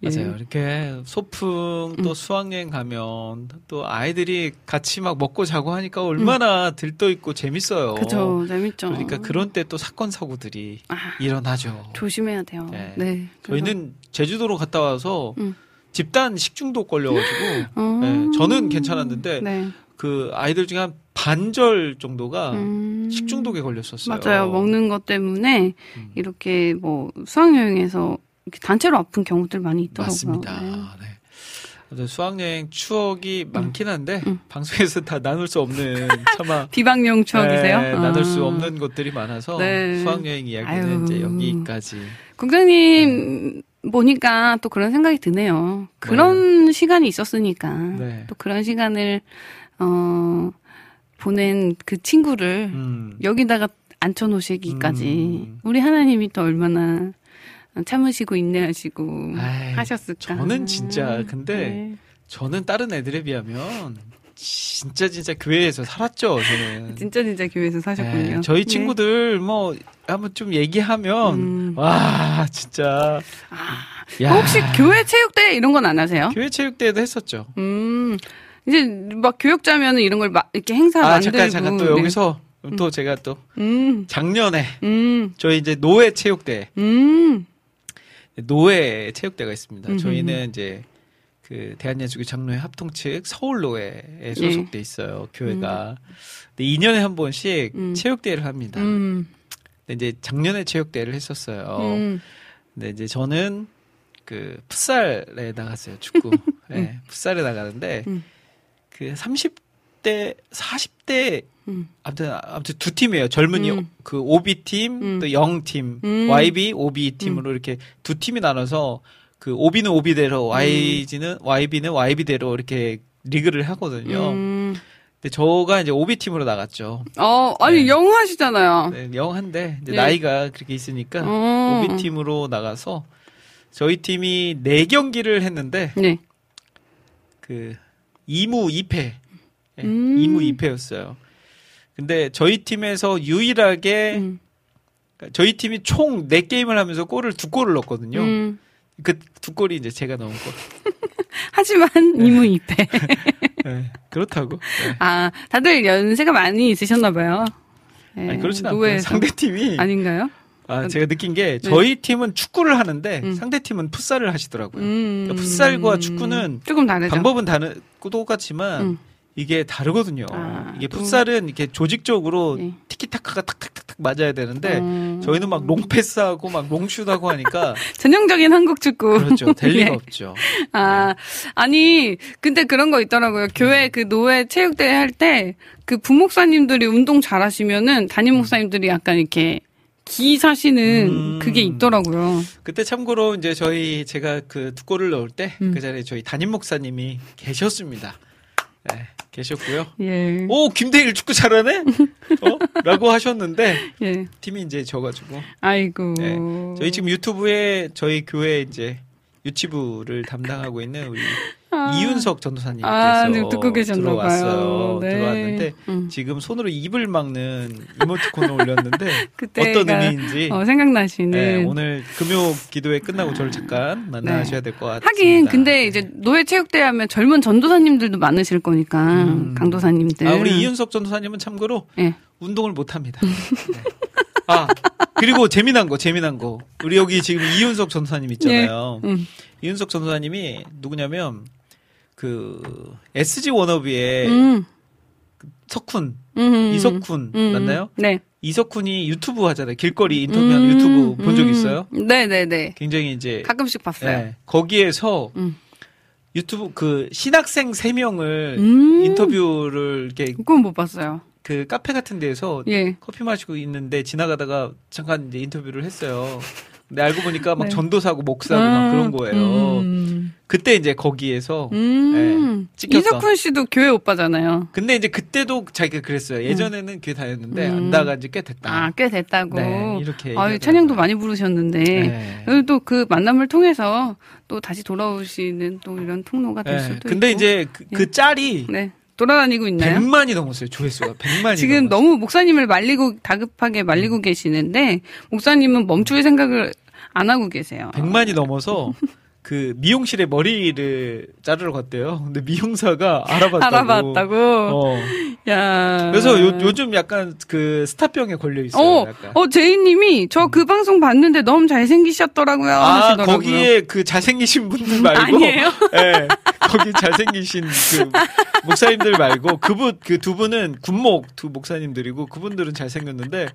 맞아요. 이렇게 소풍 또 수학여행 가면 또 아이들이 같이 막 먹고 자고 하니까 얼마나 들떠 있고 재밌어요. 음. 그죠 재밌죠. 그러니까 그런 때 또 사건 사고들이 아, 일어나죠. 조심해야 돼요. 네. 네. 저희는 제주도로 갔다 와서 음. 집단 식중독 걸려가지고 어. 네, 저는 괜찮았는데 네. 그 아이들 중에 한 반절 정도가 음. 식중독에 걸렸었어요. 맞아요. 먹는 것 때문에 음. 이렇게 뭐 수학여행에서 단체로 아픈 경우들 많이 있더라고요. 맞습니다. 네. 네. 그래서 수학여행 추억이 많긴 한데 음. 방송에서 다 나눌 수 없는 차마 비방용 추억이세요? 네, 나눌 수 아. 없는 것들이 많아서 네. 수학여행 이야기는 아유. 이제 여기까지. 국장님 보니까 또 그런 생각이 드네요. 그런 시간이 있었으니까 네. 또 그런 시간을 어 보낸 그 친구를 음. 여기다가 앉혀놓으시기까지 음. 우리 하나님이 또 얼마나 참으시고 인내하시고 아이, 하셨을까. 저는 진짜 근데 네. 저는 다른 애들에 비하면 진짜 진짜 교회에서 살았죠. 저는. 진짜 진짜 교회에서 사셨군요. 네, 저희 네. 친구들 뭐 한번 좀 얘기하면 음. 와 진짜 아, 야. 혹시 교회 체육대 이런 건 안 하세요? 교회 체육대회도 했었죠. 음, 이제 막 교육자면은 이런 걸 막 이렇게 행사 아 만들고. 잠깐 잠깐 또 네. 여기서 또 제가 또 음, 작년에 음, 저희 이제 노예 체육대 음, 노예 체육대가 있습니다. 음흠. 저희는 이제 그 대한예수교 장로회 합통 측 서울 노예에 소속돼 있어요. 교회가. 근데 2년에 한 번씩 음. 체육대회를 합니다. 음, 근데 이제 작년에 체육대회를 했었어요. 음. 근데 이제 저는 그 풋살에 나갔어요. 축구. 네, 풋살에 나가는데 음. 그 30대, 40대 음. 아무튼 아무튼 두 팀이에요. 젊은이 음. 그 OB 팀, 음. 또 영 팀, 음. YB, OB 팀으로 이렇게 두 팀이 나눠서 그 OB는 OB대로, 음. YG는 YB는 YB대로 이렇게 리그를 하거든요. 음. 근데 저가 이제 OB 팀으로 나갔죠. 어, 아니, 네. 영어 하시잖아요. 네, 영한데 이제 네. 나이가 그렇게 있으니까 어. OB 팀으로 나가서 저희 팀이 네 경기를 했는데 네. 그 2무 2패. 네, 음. 2무 2패였어요. 근데 저희 팀에서 유일하게 음. 그러니까 저희 팀이 총 4게임을 하면서 골을 두 골을 넣었거든요. 음. 그두 골이 이제 제가 넣은 골. 하지만 이무이패. 네, 그렇다고. 네. 아, 다들 연세가 많이 있으셨나 봐요. 네, 아니, 그렇진. 노예에서. 상대 팀이 아닌가요? 아, 제가 느낀 게 저희 팀은 축구를 하는데 음. 상대 팀은 풋살을 하시더라고요. 음. 그러니까 풋살과 축구는 조금 다르죠. 방법은 다른 똑같지만 음. 이게 다르거든요. 아, 이게 또- 풋살은 이렇게 조직적으로 예. 티키타카가 탁탁탁탁 맞아야 되는데 음. 저희는 막 롱패스하고 막 롱슛하고 하니까 전형적인 한국 축구. 그렇죠. 될 리가 예. 없죠. 아, 아니, 근데 그런 거 있더라고요. 교회 그 노회 체육대회 할 때 그 부목사님들이 운동 잘 하시면은 담임 목사님들이 약간 이렇게 기 사시는 음. 그게 있더라고요. 그때 참고로 이제 저희 제가 그 두 골을 넣을 때그 음. 자리에 저희 담임 목사님이 계셨습니다. 네, 계셨고요. 예. 오 김대일 축구 잘하네? 어? 라고 하셨는데 예. 팀이 이제 져가지고 아이고. 네. 저희 지금 유튜브에 저희 교회 이제 유치부를 담당하고 있는 우리 아. 이윤석 전도사님께서 아, 듣고 계셨나 들어왔어요. 봐요. 네. 들어왔는데 음. 지금 손으로 입을 막는 이모티콘을 올렸는데 어떤 의미인지 어, 생각나시는. 네, 오늘 금요 기도회 끝나고 저를 잠깐 만나셔야 될 것 같습니다. 네. 하긴 근데 이제 노예 체육대회 하면 젊은 전도사님들도 많으실 거니까 음. 강도사님들. 아, 우리 이윤석 전도사님은 참고로 예. 운동을 못 합니다. 네. 아, 그리고 재미난 거, 재미난 거. 우리 여기 지금 이윤석 전도사님 있잖아요. 음. 이윤석 전도사님이 누구냐면 그 SG 워너비의 음. 석훈, 음. 이석훈 음. 맞나요? 네. 이석훈이 유튜브 하잖아요. 길거리 인터뷰하는 유튜브 본 적 있어요? 네, 네, 네. 굉장히 이제 가끔씩 봤어요. 네, 거기에서 음. 유튜브 그 신학생 세 명을 음. 인터뷰를 이렇게 그건 못 봤어요. 그 카페 같은 데에서 예. 커피 마시고 있는데 지나가다가 잠깐 이제 인터뷰를 했어요. 근데 알고 보니까 막 네. 전도사고 목사고 막 그런 거예요. 음. 그때 이제 거기에서 음. 네, 찍혔던. 이석훈 씨도 교회 오빠잖아요. 근데 이제 그때도 자기가 그랬어요. 예전에는 교회 다녔는데 음. 안 나간 지 꽤 됐다. 아, 꽤 됐다고. 네, 이렇게 아유, 얘기하더라고요. 찬양도 많이 부르셨는데. 네. 또그 만남을 통해서 또 다시 돌아오시는 또 이런 통로가 될 네, 수도 근데 있고. 이제 그, 그 짤이 네. 돌아다니고 있나요? 100만이 넘었어요. 조회수가 100만이 지금 넘었어요. 너무 목사님을 말리고 다급하게 말리고 계시는데 목사님은 멈출 생각을 안 하고 계세요. 100만이 넘어서 그 미용실에 머리를 자르러 갔대요. 근데 미용사가 알아봤다고. 알아봤다고. 어. 야. 그래서 요, 요즘 약간 그 스타병에 걸려 있어요. 어, 약간. 어, 제이님이 저그 방송 봤는데 너무 잘생기셨더라고요. 아, 하시더라고요. 거기에 그 잘생기신 분들 말고. 아니에요? 예. 거기 잘생기신 그 목사님들 말고 그분, 그 두 분은 군목 두 목사님들이고 그분들은 잘생겼는데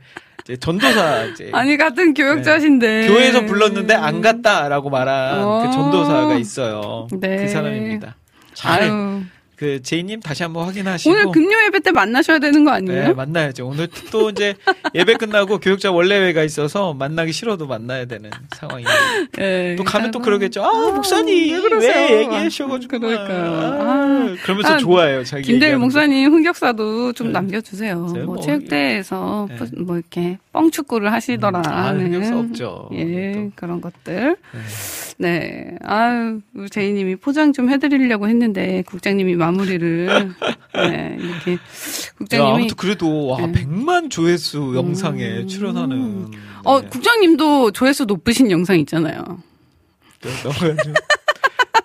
이제 전도사 이제 아니 같은 교역자신데. 네. 교회에서 불렀는데 안 갔다라고 말한 어. 그 전도사가 있어요. 네. 그 사람입니다. 잘, 아유. 그 제이님 다시 한번 확인하시고. 오늘 금요 예배 때 만나셔야 되는 거 아니에요? 네, 만나야죠. 오늘 또 이제 예배 끝나고 교육자 원래회가 있어서 만나기 싫어도 만나야 되는 상황이에요. 네, 또 가면 또 그러겠죠. 아, 목사님, 왜 왜, 그러세요? 얘기하셔가지고. 그러니까요. 아, 아. 그러면서 아, 좋아해요. 자기. 김대일. 목사님 흑역사도 좀 네. 남겨주세요. 네, 뭐 뭐, 체육대회에서 네. 푸- 뭐 이렇게 뻥축구를 하시더라. 아, 하는 흑역사 없죠. 예, 또. 그런 것들. 네. 네. 아유, 제이님이 포장 좀 해드리려고 했는데, 국장님이 마무리를, 네, 이렇게. 야, 국장님이. 아무튼 그래도 와, 네. 100만 조회수 영상에 음. 출연하는. 어, 네. 국장님도 조회수 높으신 영상 있잖아요. 네, 넘어가죠.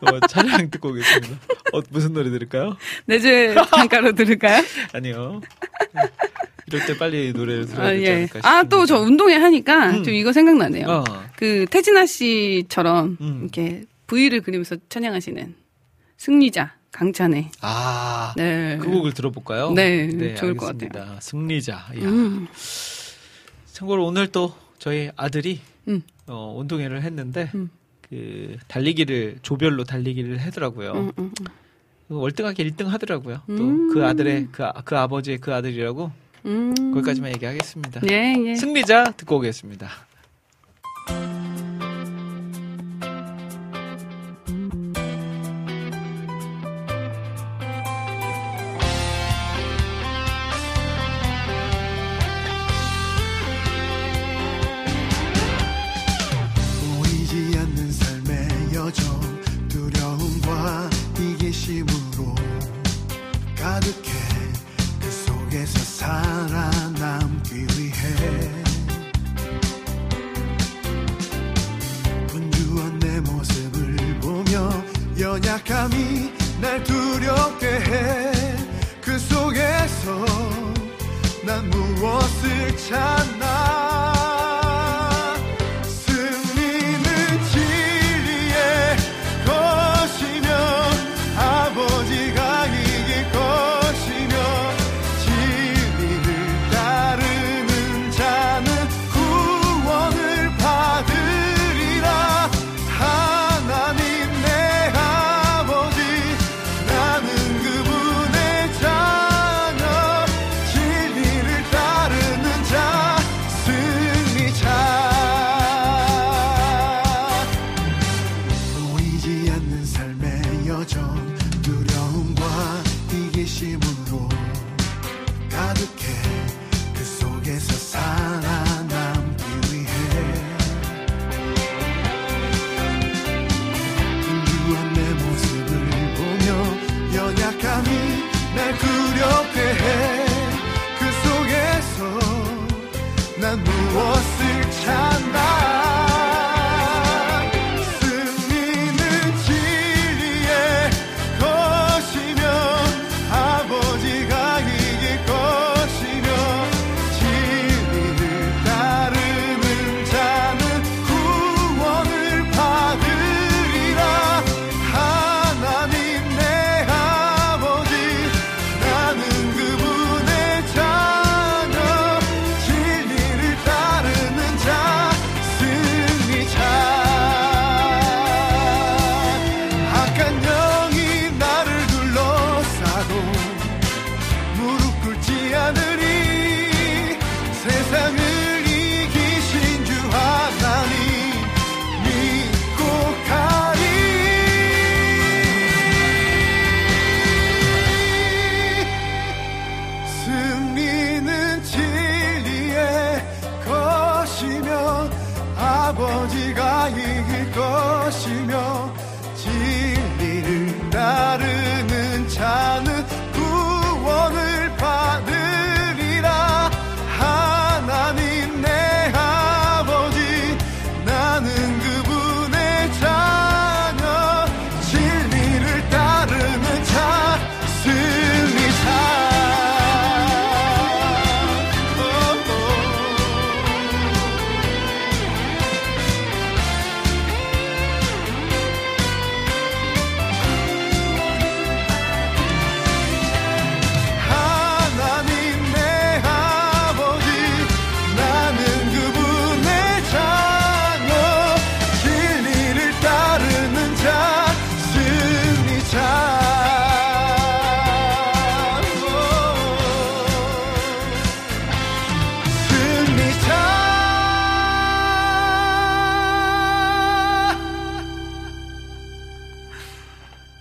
어, 찬양 듣고 계십니다. 어, 무슨 노래 들을까요? 내주에 잠깐로 들을까요? 아니요. 이럴 때 빨리 노래를 들어야 아, 되지 예. 않을까 아, 또 저. 운동회 하니까 음. 좀 이거 생각나네요. 어. 그 태진아 씨처럼 음. 이렇게 V를 그리면서 찬양하시는 승리자 강찬의 아, 네. 그 곡을 들어볼까요? 네, 좋을 것 알겠습니다. 승리자. 야. 음. 참고로 오늘 또 저희 아들이 음. 어, 운동회를 했는데 음. 그 달리기를 조별로 달리기를 하더라고요. 음, 음, 음. 월등하게 1등 하더라고요. 음. 또그 아들의 그, 아- 그 아버지의 그 아들이라고 음. 거기까지만 얘기하겠습니다. 예, 예. 승리자 듣고 오겠습니다.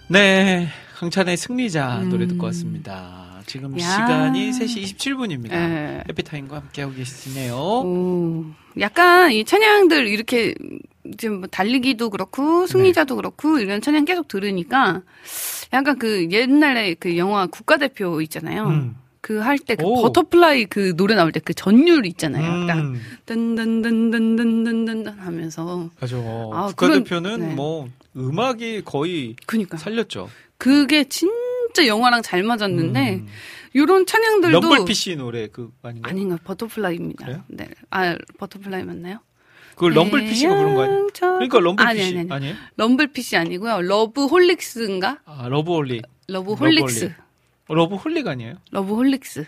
네, 강찬의 승리자 음. 노래 듣고 왔습니다. 지금 야. 시간이 3시 27분입니다. 네. 해피타임과 함께하고 계시네요. 오, 약간 이 찬양들 이렇게 지금 뭐 달리기도 그렇고 승리자도 네. 그렇고 이런 찬양 계속 들으니까 약간 그 옛날에 그 영화 국가대표 있잖아요. 음. 그 할 때 그 오. 버터플라이 그 노래 나올 때 그 전율 있잖아요. 딱 음, 든든든든든든든 하면서 맞아. 아, 국가대표는 그런- 네. 뭐 음악이 거의 그니까 살렸죠. 그게 진짜 영화랑 잘 맞았는데 음. 요런 찬양들도 럼블피쉬 노래 그 아닌가요? 아닌가 버터플라이입니다. 그래요? 네. 아 버터플라이 맞나요? 그걸 럼블피쉬가 부른 거 아니에요? 태양처럼- 그러니까 럼블피쉬 아니. 아니에요? 럼블피쉬 아니고요. 러브홀릭스인가? 아, 러브홀리. 러브홀릭스. 러브홀릭. 어, 러브홀릭 아니에요? 러브홀릭스.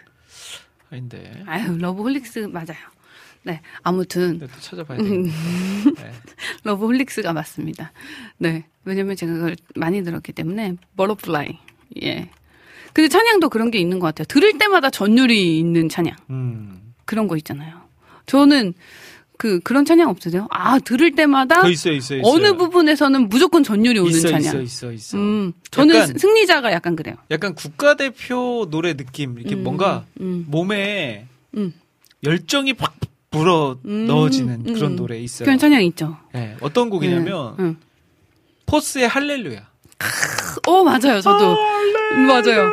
아닌데. 아유, 러브홀릭스 맞아요. 네. 아무튼 근데 또 찾아봐야 음. 되겠네. 네. 러브홀릭스가 맞습니다. 네. 왜냐면 제가 그걸 많이 들었기 때문에 Butterfly. 예. 근데 찬양도 그런 게 있는 것 같아요. 들을 때마다 전율이 있는 찬양. 음. 그런 거 있잖아요. 저는 그 그런 찬양 없으세요? 아, 들을 때마다 그 있어요, 있어요, 있어요. 어느 부분에서는 무조건 전율이 오는 있어, 찬양. 있어, 있어, 있어. 음, 저는 약간- 승리자가 약간 그래요. 약간 국가대표 노래 느낌, 이렇게 음, 뭔가 음, 몸에 음. 열정이 팍 불어 음, 넣어지는 음. 그런 노래 있어요. 그런 찬양 있죠. 네, 어떤 곡이냐면 네, 응. 포스의 할렐루야. 어 맞아요, 저도 음, 맞아요.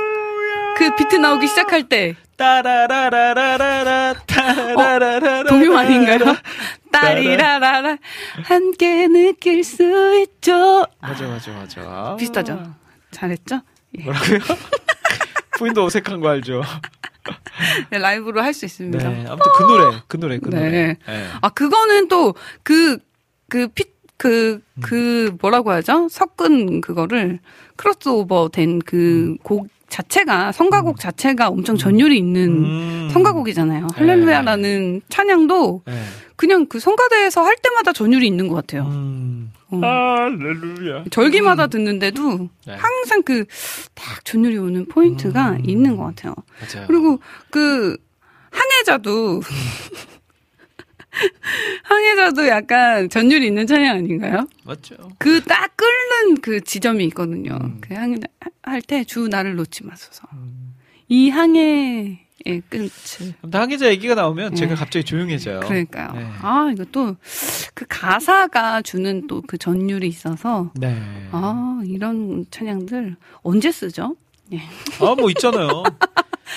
그 비트 나오기 시작할 때 따라라라라라라 따라라라라 동요 아닌가요? 따리라라라 함께 느낄 수 있죠. 맞아 맞아 맞아. 비슷하죠? 잘했죠? 예. 뭐라고요? 부인도 어색한 거 알죠? 네, 라이브로 할 수 있습니다. 네, 아무튼 그 노래, 그 노래, 그 네. 노래. 네. 아 그거는 또 그 그 피 그, 그, 뭐라고 하죠? 섞은 그거를 크로스오버 된그곡 자체가, 성가곡 자체가 엄청 전율이 있는 음. 성가곡이잖아요. 네. 할렐루야라는 찬양도 네. 그냥 그 성가대에서 할 때마다 전율이 있는 것 같아요. 음. 어. 할렐루야. 절기마다 듣는데도 네. 항상 그 딱 전율이 오는 포인트가 음. 있는 것 같아요. 맞아요. 그리고 그 항해자도 항해자도 약간 전율이 있는 찬양 아닌가요? 맞죠. 그 딱 끓는 그 지점이 있거든요. 음. 그 항해 할 때 주 나를 놓지 마소서. 음. 이 항해 의 끝을 항해자 얘기가 나오면 네. 제가 갑자기 조용해져요. 그러니까요. 네. 아 이것도 그 가사가 주는 또 그 전율이 있어서 네. 아 이런 찬양들 언제 쓰죠? 아, 뭐 있잖아요.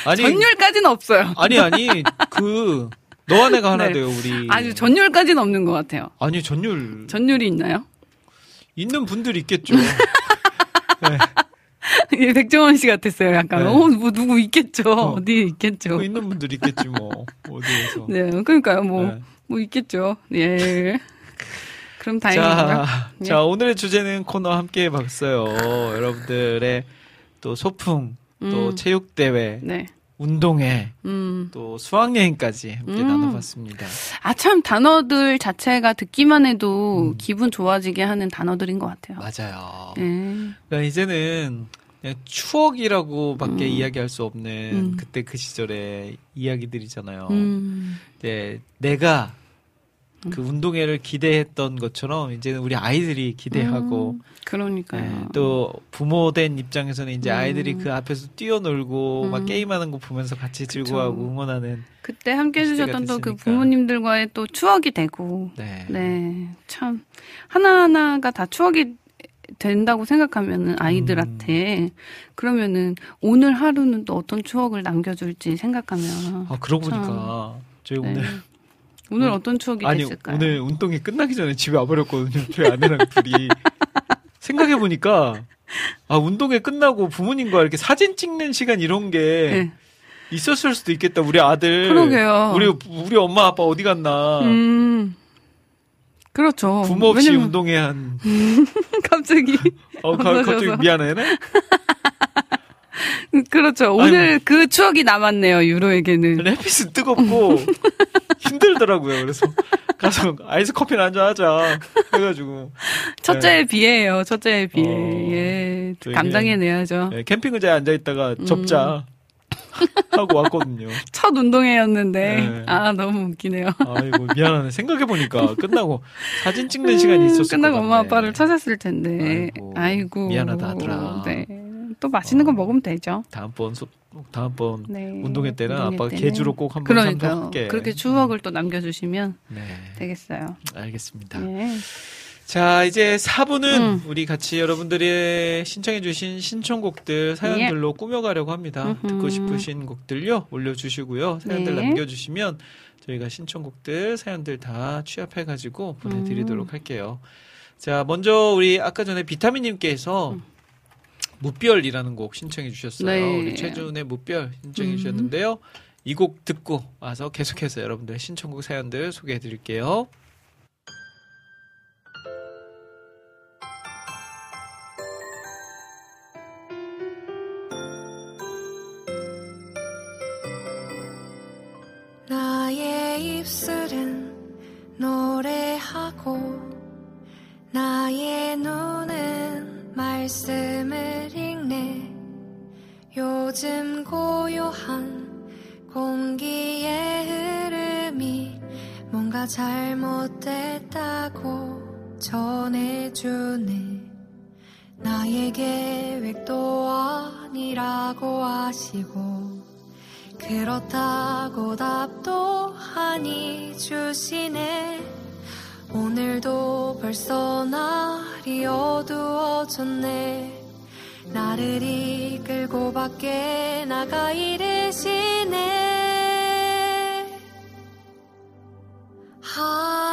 아니, 전율까지는 없어요. 아니, 아니, 그, 너와 내가 하나 네. 돼요, 우리. 아주 전율까지는 없는 것 같아요. 아니, 전율. 전율이 있나요? 있는 분들이 있겠죠. 예, 백종원 씨 같았어요. 약간 네. 어, 뭐 누구 있겠죠. 어. 어. 디 있겠죠. 그 있는 분들이 있겠지, 뭐. 어디에서. 네, 그러니까요. 뭐, 네. 뭐 있겠죠. 예. 그럼 다행이고요. 자, 네. 자, 오늘의 주제는 코너 함께 해봤어요. 여러분들의 또 소풍, 또 음. 체육 대회, 네. 운동회, 음. 또 수학여행까지 함께 음. 나눠봤습니다. 아, 참, 단어들 자체가 듣기만 해도 음. 기분 좋아지게 하는 단어들인 것 같아요. 맞아요. 예. 그러니까 이제는 그냥 추억이라고 밖에 음. 이야기할 수 없는 음. 그때 그 시절의 이야기들이잖아요. 음. 이제 내가 그 운동회를 기대했던 것처럼 이제는 우리 아이들이 기대하고 음, 그러니까요. 네, 또 부모된 입장에서는 이제 음. 아이들이 그 앞에서 뛰어놀고 막 음. 게임하는 거 보면서 같이 즐거워하고 응원하는 그때 함께 해주셨던 또 그. 부모님들과의 또 추억이 되고, 네. 네, 참 하나하나가 다 추억이 된다고 생각하면은 아이들한테 음. 그러면은 오늘 하루는 또 어떤 추억을 남겨줄지 생각하면 아 그러고 참. 보니까 저희 네. 오늘 오늘 음. 어떤 추억이 아니 됐을까요? 오늘 운동이 끝나기 전에 집에 와버렸거든요. 저희 아내랑 둘이 생각해 보니까 아 운동회 끝나고 부모님과 이렇게 사진 찍는 시간 이런 게 네. 있었을 수도 있겠다. 우리 아들 그러게요. 우리 우리 엄마 아빠 어디 갔나? 음, 그렇죠. 부모 없이 왜냐면 운동회 한 갑자기 어, 가, 갑자기. 미안하네. 그렇죠. 오늘 그 추억이 남았네요. 유로에게는. 햇빛은 뜨겁고 힘들더라고요. 그래서 가서 아이스 커피나 한잔 하자 해가지고 첫째에 비해요. 첫째에 비해. 어, 예, 감당해내야죠. 네, 캠핑 의자에 앉아 있다가 음. 접자 하고 왔거든요. 첫 운동회였는데 네. 아 너무 웃기네요. 아이고 미안하네. 생각해 보니까 끝나고 사진 찍는 시간이 있었을 음, 끝나고 것 엄마. 아빠를 찾았을 텐데. 아이고, 아이고. 미안하다 하더라. 네. 또 맛있는 거 어. 먹으면 되죠. 다음번 소, 다음번 네. 운동회 때는 운동회 아빠가 때는. 개주로 꼭 한번 그러니까요. 그렇게 추억을 또 남겨주시면 네, 되겠어요. 알겠습니다. 네. 자, 이제 4부는 음. 우리 같이 여러분들이 신청해주신 신청곡들 사연들로 꾸며가려고 합니다. 예. 음흠. 듣고 싶으신 곡들요, 올려주시고요. 사연들 네. 남겨주시면 저희가 신청곡들, 사연들 다 취합해가지고 보내드리도록 음. 할게요. 자, 먼저 우리 아까 전에 비타민님께서 무별이라는 곡 신청해 주셨어요. 음. 네. 우리 최준의 무별 신청해 음. 주셨는데요. 이곡 듣고 와서 계속해서 여러분들의 신청곡 사연들 소개해 드릴게요. 나의 입술은 노래하고 나의 눈은 말씀을 읽네. 요즘 고요한 공기의 흐름이 뭔가 잘못됐다고 전해주네. 나의 계획도 아니라고 하시고 그렇다고 답도 하니 주시네 오늘도 벌써 날이 어두워졌네. 나를 이끌고 밖에 나가 이르시네. 하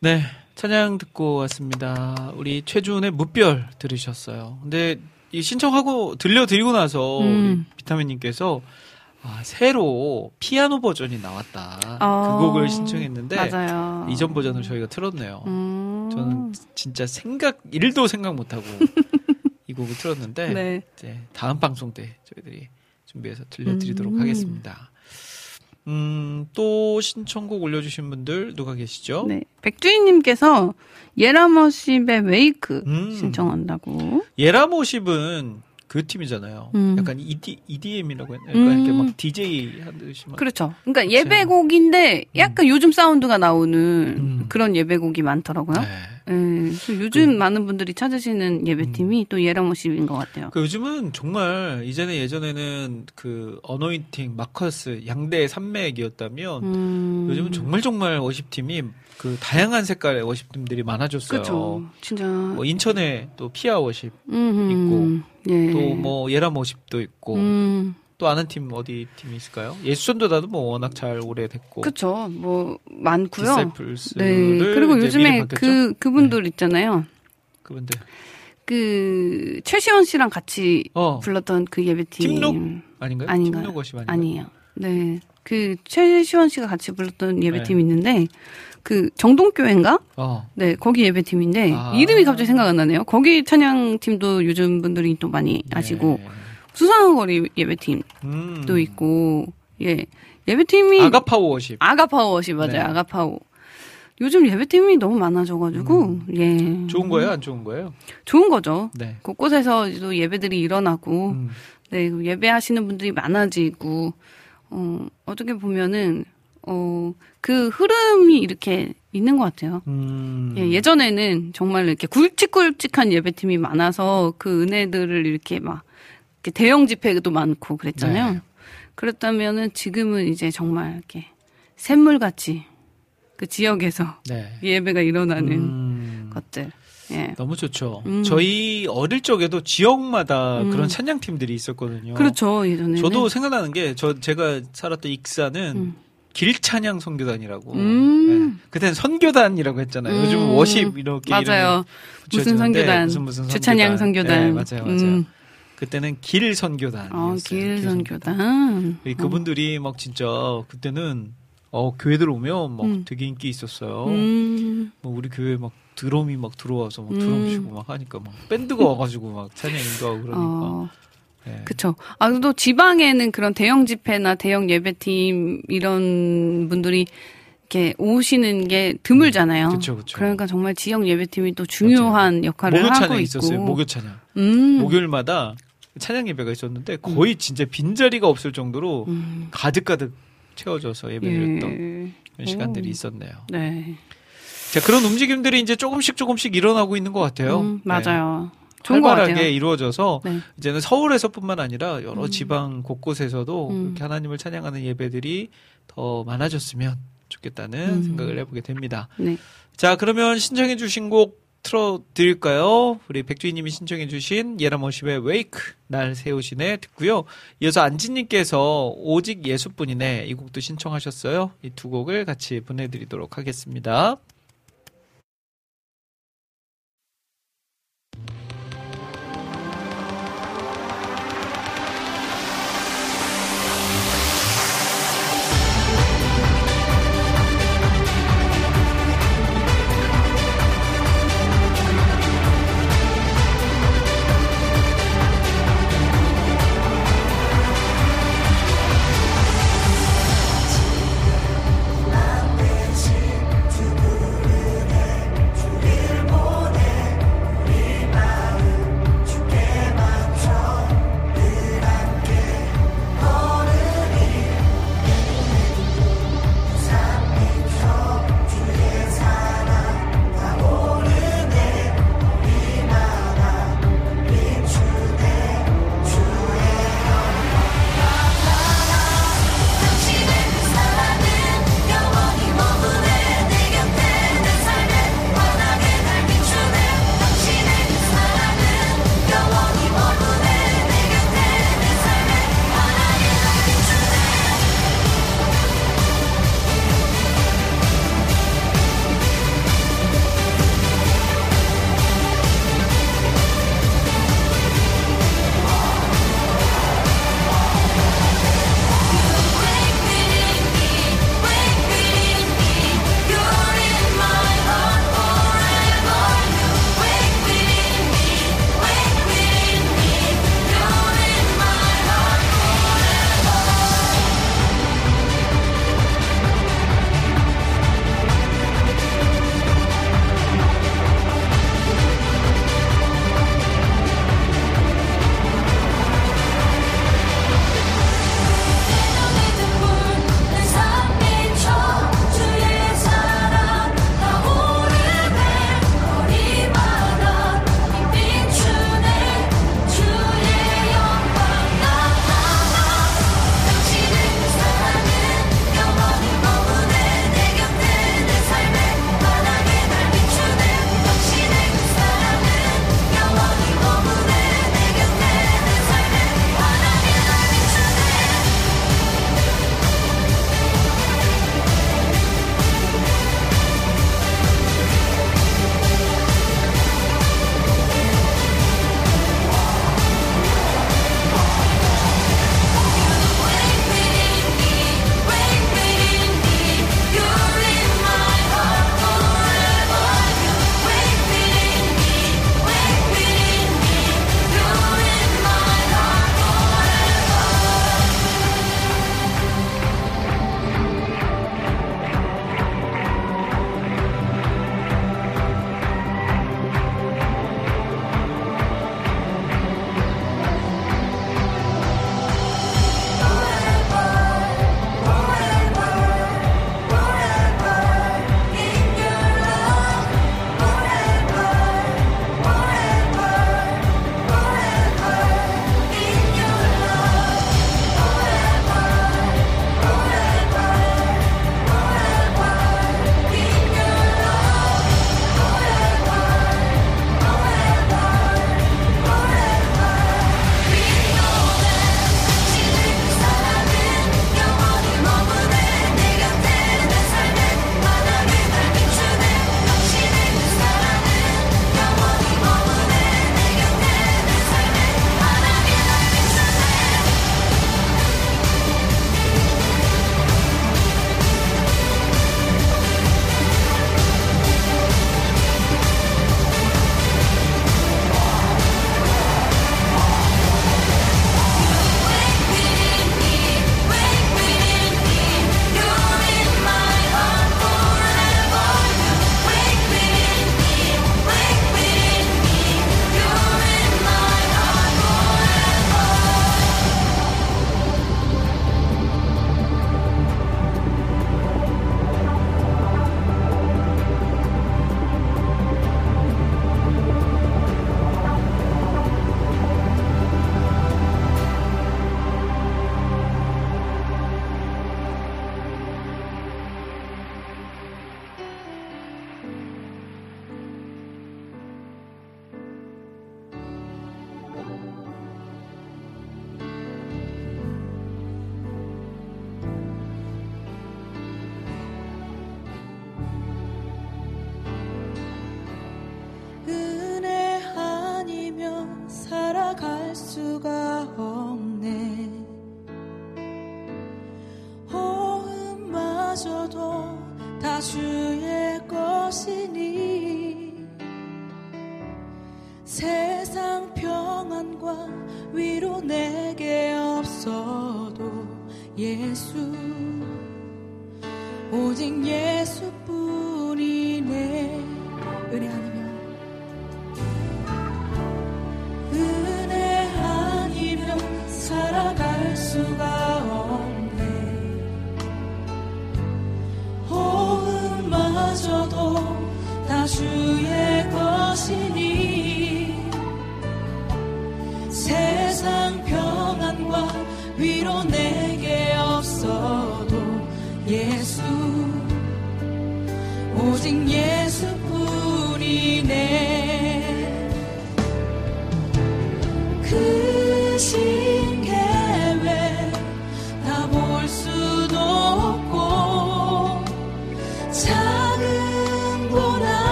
네, 찬양 듣고 왔습니다. 우리 최준의 무별 들으셨어요. 근데 이 신청하고 들려드리고 나서 음. 우리 비타민님께서 아, 새로 피아노 버전이 나왔다. 어, 그 곡을 신청했는데 맞아요. 이전 버전을 저희가 틀었네요. 음. 저는 진짜 생각 1도 생각 못하고 이 곡을 틀었는데 네. 이제 다음 방송 때 저희들이 준비해서 들려드리도록 음. 하겠습니다. 음, 또 신청곡 올려주신 분들 누가 계시죠? 네. 백주인님께서 예라머십의 웨이크 음. 신청한다고. 예라모십은 그 팀이잖아요. 음. 약간 ED, EDM이라고 했나요? 약간 이렇게 음. 막 DJ 하듯이 막. 그렇죠. 그러니까 예배곡인데 약간 요즘 사운드가 나오는 음. 그런 예배곡이 많더라고요. 네. 예, 그래서 요즘 많은 분들이 찾으시는 예배팀이 또 예라모십인 것 같아요. 그 요즘은 정말 이전에 예전에는 그 어노인팅, 마커스 양대 산맥이었다면 음. 요즘은 정말 정말 워십팀이 그 다양한 색깔의 워십팀들이 많아졌어요. 그렇죠. 진짜. 뭐 인천에 또 피아 워십, 음, 예. 또뭐 예람 워십도 있고 음, 또 아는 팀 어디 팀이 있을까요? 예수전도다도 뭐 워낙 잘 오래됐고 그쵸. 뭐, 많고요. 네. 그리고 요즘에? 그, 그분들 있잖아요. 그분들 그, 최시원 씨랑 같이 어 불렀던 그 예배팀. 팀록? 아닌가요? 아닌가요? 팀록 워십 아닌가요? 아니에요. 네. 그, 최시원 씨가 같이 불렀던 예배팀 네. 있는데, 그, 정동교회인가? 어 네, 거기 예배팀인데, 아. 이름이 갑자기 생각 안 나네요. 거기 찬양팀도 요즘 분들이 또 많이 아시고, 네. 수상한 거리 예배팀도 음. 있고, 예. 예배팀이. 아가파워 워십 아가파워시 맞아요. 네. 아가파워. 요즘 예배팀이 너무 많아져가지고 예 좋은 거예요, 안 좋은 거예요? 좋은 거죠. 네. 곳곳에서 또 예배들이 일어나고 음. 네 예배하시는 분들이 많아지고 어 어떻게 보면은 어 그 흐름이 이렇게 있는 것 같아요. 음. 예, 예전에는 정말 이렇게 굵직굵직한 예배팀이 많아서 그 은혜들을 이렇게 막 이렇게 대형 집회도 많고 그랬잖아요. 네. 그렇다면은 지금은 이제 정말 이렇게 샘물같이 그 지역에서 네. 예배가 일어나는 음. 것들. 예. 너무 좋죠. 음. 저희 어릴 적에도 지역마다 음. 그런 찬양 팀들이 있었거든요. 그렇죠, 예전에는. 저도 생각나는 게 저 제가 살았던 익사는 음. 길찬양 선교단이라고. 음. 네. 그때는 선교단이라고 했잖아요. 음. 요즘 워십 이렇게 맞아요. 무슨 선교단. 무슨 무슨 주찬양 선교단. 네, 맞아요, 맞아요. 음. 그때는 길 선교단. 어, 길 선교단. 그분들이 막 진짜 그때는 어 교회들 오면 막 음. 되게 인기 있었어요. 음. 뭐 우리 교회 막 드럼이 막 들어와서 막 음. 드럼 치고 막 하니까 막 밴드가 와가지고 막 찬양 인도하고 그러니까. 어, 네. 그쵸. 아, 또 지방에는 그런 대형 집회나 대형 예배팀 이런 분들이 이렇게 오시는 게 드물잖아요. 그쵸, 그쵸. 러니까 정말 지역 예배팀이 또 중요한 역할을 목요 하고 있고. 있었어요. 목요 찬양. 음. 목요일마다 찬양 예배가 있었는데 거의 진짜 빈 자리가 없을 정도로 음. 가득가득 채워줘서 예배드렸던 예. 그런 시간들이 오. 있었네요. 네. 자, 그런 움직임들이 이제 조금씩 조금씩 일어나고 있는 것 같아요. 음, 네. 맞아요. 좋은 것 활발하게. 이루어져서 네. 이제는 서울에서뿐만 아니라 여러 음. 지방 곳곳에서도 음. 그렇게 하나님을 찬양하는 예배들이 더 많아졌으면 좋겠다는 음. 생각을 해보게 됩니다. 네. 자, 그러면 신청해주신 곡 틀어드릴까요? 우리 백주희님이 신청해주신 예라머십의 웨이크 날 세우시네 듣고요. 이어서 안지님께서 오직 예수뿐이네 이 곡도 신청하셨어요. 이 두 곡을 같이 보내드리도록 하겠습니다.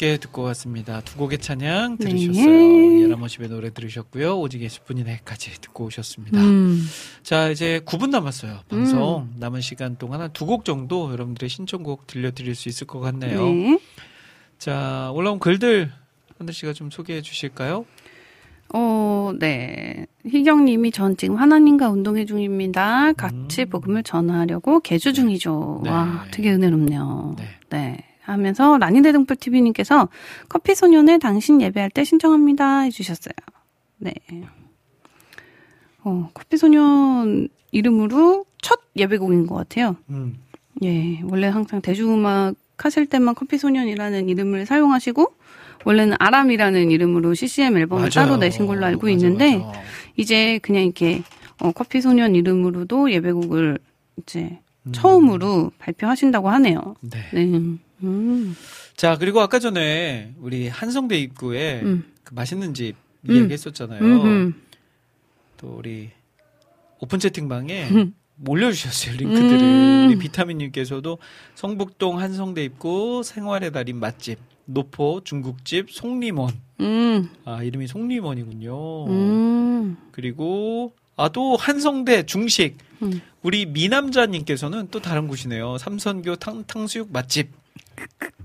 함께 듣고 왔습니다. 두 곡의 찬양 네. 들으셨어요. 예라모십의 노래 들으셨고요. 오직 예수뿐이네까지 듣고 오셨습니다. 음. 자, 이제 9분 남았어요. 방송 남은 시간 동안 한 두 곡 정도 여러분들의 신청곡 들려드릴 수 있을 것 같네요. 네. 자, 올라온 글들 한들 씨가 좀 소개해 주실까요? 어, 네. 희경님이 전 지금 하나님과 운동회 중입니다. 같이 복음을 전하려고 개주 중이죠. 음. 네. 와, 되게 은혜롭네요. 네. 네. 하면서 라니대등불 TV님께서 커피 소년의 당신 예배할 때 신청합니다 해주셨어요. 네. 어, 커피 소년 이름으로 첫 예배곡인 것 같아요. 음. 예, 원래 항상 대중음악 하실 때만 커피 소년이라는 이름을 사용하시고 원래는 아람이라는 이름으로 CCM 앨범을 맞아요. 따로 내신 걸로 알고 맞아, 있는데 맞아. 이제 그냥 이렇게 어, 커피 소년 이름으로도 예배곡을 이제 음. 처음으로 발표하신다고 하네요. 네. 네. 음. 자, 그리고 아까 전에 우리 한성대 입구에 음. 그 맛있는 집 음. 이야기했었잖아요. 음, 음. 또 우리 오픈 채팅방에 올려주셨어요 링크들을 음. 우리 비타민님께서도 성북동 한성대 입구 생활의 달인 맛집 노포 중국집 송림원 음. 아 이름이 송림원이군요. 음. 그리고 아 또 한성대 중식 음. 우리 미남자님께서는 또 다른 곳이네요. 삼선교 탕, 탕수육 맛집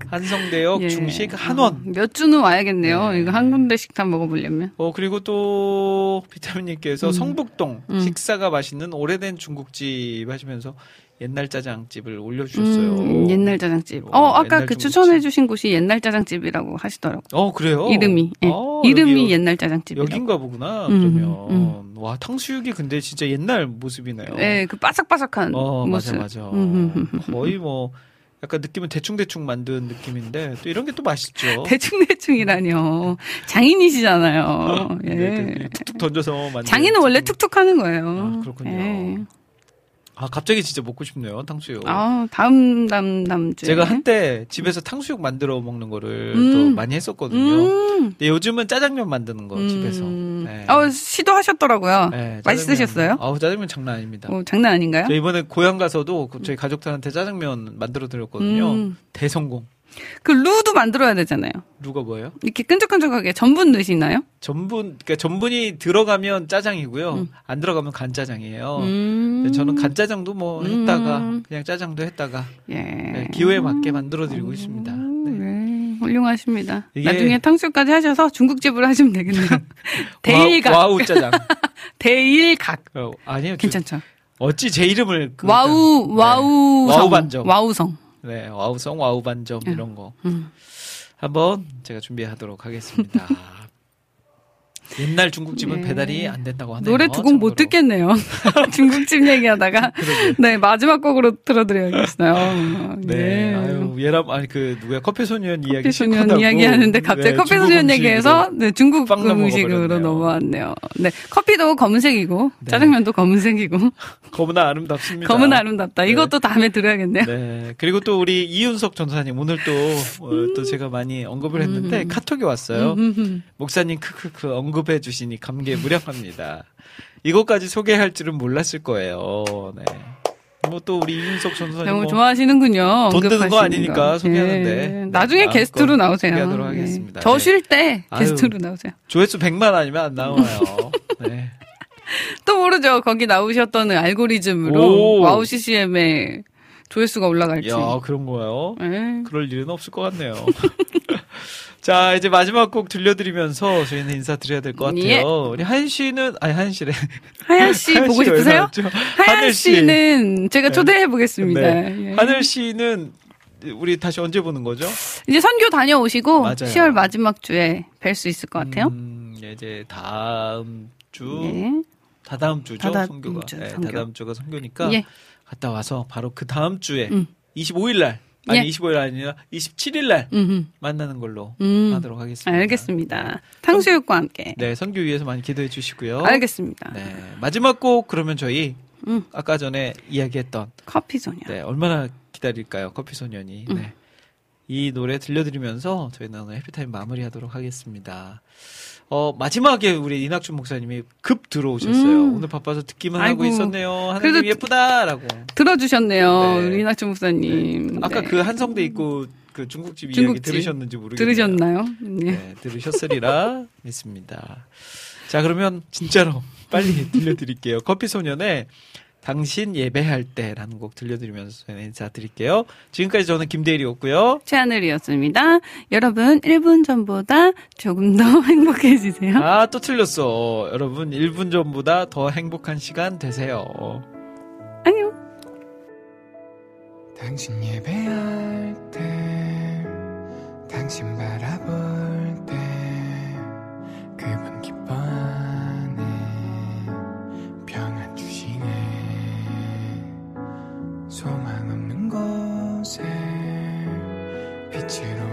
한성대역, 예. 중식, 한원. 아, 몇 주는 와야겠네요. 네. 이거 한 군데씩 다 먹어보려면. 어 그리고 또 비타민님께서 음. 성북동 음. 식사가 맛있는 오래된 중국집 하시면서 옛날 짜장집을 올려주셨어요. 음, 옛날 짜장집. 어, 어, 아까 그 중국집. 추천해주신 곳이 옛날 짜장집이라고 하시더라고요. 어 그래요? 이름이. 예. 어, 이름이 여기 옛날 짜장집이라고. 여긴가 보구나. 음, 그러면 음. 와 탕수육이 근데 진짜 옛날 모습이네요. 네, 그 바삭바삭한 어 모습. 맞아 맞아. 음, 음, 음. 거의 뭐 약간 느낌은 대충 대충 만든 느낌인데 또 이런 게 또 맛있죠. 대충대충이라뇨. 장인이시잖아요. 예. 네, 그 툭툭 던져서 만든. 장인은 원래 툭툭 하는 거예요. 아, 그렇군요. 예. 아 갑자기 진짜 먹고 싶네요 탕수육. 아, 다음, 다음, 다음 주에. 제가 한때 집에서 탕수육 만들어 먹는 거를 음. 또 많이 했었거든요. 음. 근데 요즘은 짜장면 만드는 거 집에서. 음. 네. 어, 시도하셨더라고요. 네, 맛있으셨어요? 아우 짜장면 장난 아닙니다. 어, 장난 아닌가요? 저 이번에 고향 가서도 그 저희 가족들한테 짜장면 만들어 드렸거든요. 음. 대성공. 그 루도 만들어야 되잖아요. 누가 뭐예요? 이렇게 끈적끈적하게 전분 넣으시나요? 전분, 그러니까 전분이 들어가면 짜장이고요. 음. 안 들어가면 간짜장이에요. 음. 저는 간짜장도 뭐 음. 했다가 그냥 짜장도 했다가 예. 네, 기호에 맞게 만들어 드리고 있습니다. 네. 네, 훌륭하십니다. 나중에 탕수육까지 하셔서 중국집으로 하시면 되겠네요. 대일각, 와, 우 짜장. 대일각. 어, 아니요. 저- 괜찮죠? 어찌 제 이름을 그- 와우, 네. 와우, 와우 반점. 와우성. 네, 와우성, 와우 반점 이런 거 음. 한번 제가 준비하도록 하겠습니다. 옛날 중국집은 네. 배달이 안 된다고 하네요. 노래 두 곡 못. 듣겠네요. 중국집 얘기하다가. 네, 마지막 곡으로 틀어드려야겠어요. 네, 예. 아유 예람 아니 그 누구야 커피 소년 이야기 커피 소년. 이야기 하는데 갑자기 네, 커피 소년. 얘기해서 네, 중국 음식으로. 넘어왔네요. 네, 커피도 검은색이고 네. 짜장면도 검은색이고 검은 아름답습니다. 검은 아름답다. 네. 이것도 다음에 들어야겠네요. 네. 그리고 또 우리 이윤석 전사님 오늘 또, 어, 또 제가 많이 언급을 했는데 음. 카톡이 왔어요. 음, 음, 음. 목사님 크크크 언급 해 주시니 감개에 무량합니다. 이것까지 소개할 줄은 몰랐을 거예요. 네. 뭐 또 우리 이윤석 전도사님 너무 뭐 좋아하시는 돈 드는 거 아니니까 거. 소개하는데. 예. 네, 나중에 게스트로 나오세요. 소개하도록 예. 하겠습니다. 저 네. 쉴때 아유. 게스트로 나오세요. 조회수 100만 아니면 안 나와요. 네. 또 모르죠. 거기 나오셨던 알고리즘으로 오. 와우 CCM의 조회수가 올라갈지. 야, 그런 거예요? 예. 그럴 일은 없을 것 같네요. 자, 이제 마지막 곡 들려드리면서 저희는 인사드려야 될 것 같아요. 예. 우리 한 씨는, 아니, 한 씨래. 하얀 씨 보고 싶으세요? 하늘 씨. 씨는 제가 네. 초대해 보겠습니다. 네. 예. 하늘 씨는 우리 다시 언제 보는 거죠? 이제 선교 다녀오시고 맞아요. 10월 마지막 주에 뵐 수 있을 것 같아요. 음, 이제 다음 주, 예. 다다음 주죠, 다다음 선교가. 주 네, 선교. 다다음 주가 선교니까 예. 갔다 와서 바로 그 다음 주에 음. 25일 날, 아니 예. 25일 아니라 27일 날 음흠. 만나는 걸로 음. 하도록 하겠습니다. 알겠습니다. 탕수육과 함께. 네, 선교 위해서 많이 기도해 주시고요. 알겠습니다. 네, 마지막 곡 그러면 저희 음. 아까 전에 이야기했던 커피 소녀. 네, 얼마나 기다릴까요? 커피 소년이. 음. 네. 이 노래 들려드리면서 저희는 오늘 해피타임 마무리하도록 하겠습니다. 어, 마지막에 우리 이낙준 목사님이 급 들어오셨어요. 음. 오늘 바빠서 듣기만 아이고. 하고 있었네요. 하나님 그래도 예쁘다라고. 들어주셨네요. 네. 우리 이낙준 목사님. 아까 네. 그 한성대 있고 그 중국집, 이야기 중국집. 들으셨는지 모르겠네요. 들으셨나요? 네. 네, 들으셨으리라 믿습니다. 자, 그러면 진짜로 빨리 들려드릴게요. 커피 소년의 당신 예배할 때라는 곡 들려드리면서 저희는 인사 드릴게요. 지금까지 저는 김대일이었고요. 최하늘이었습니다. 여러분, 1분 전보다 조금 더 행복해지세요. 아, 또 틀렸어. 여러분, 1분 전보다 더 행복한 시간 되세요. 안녕. 당신 예배할 때 당신 바라볼 때 그분 소망 없는 곳에 빛으로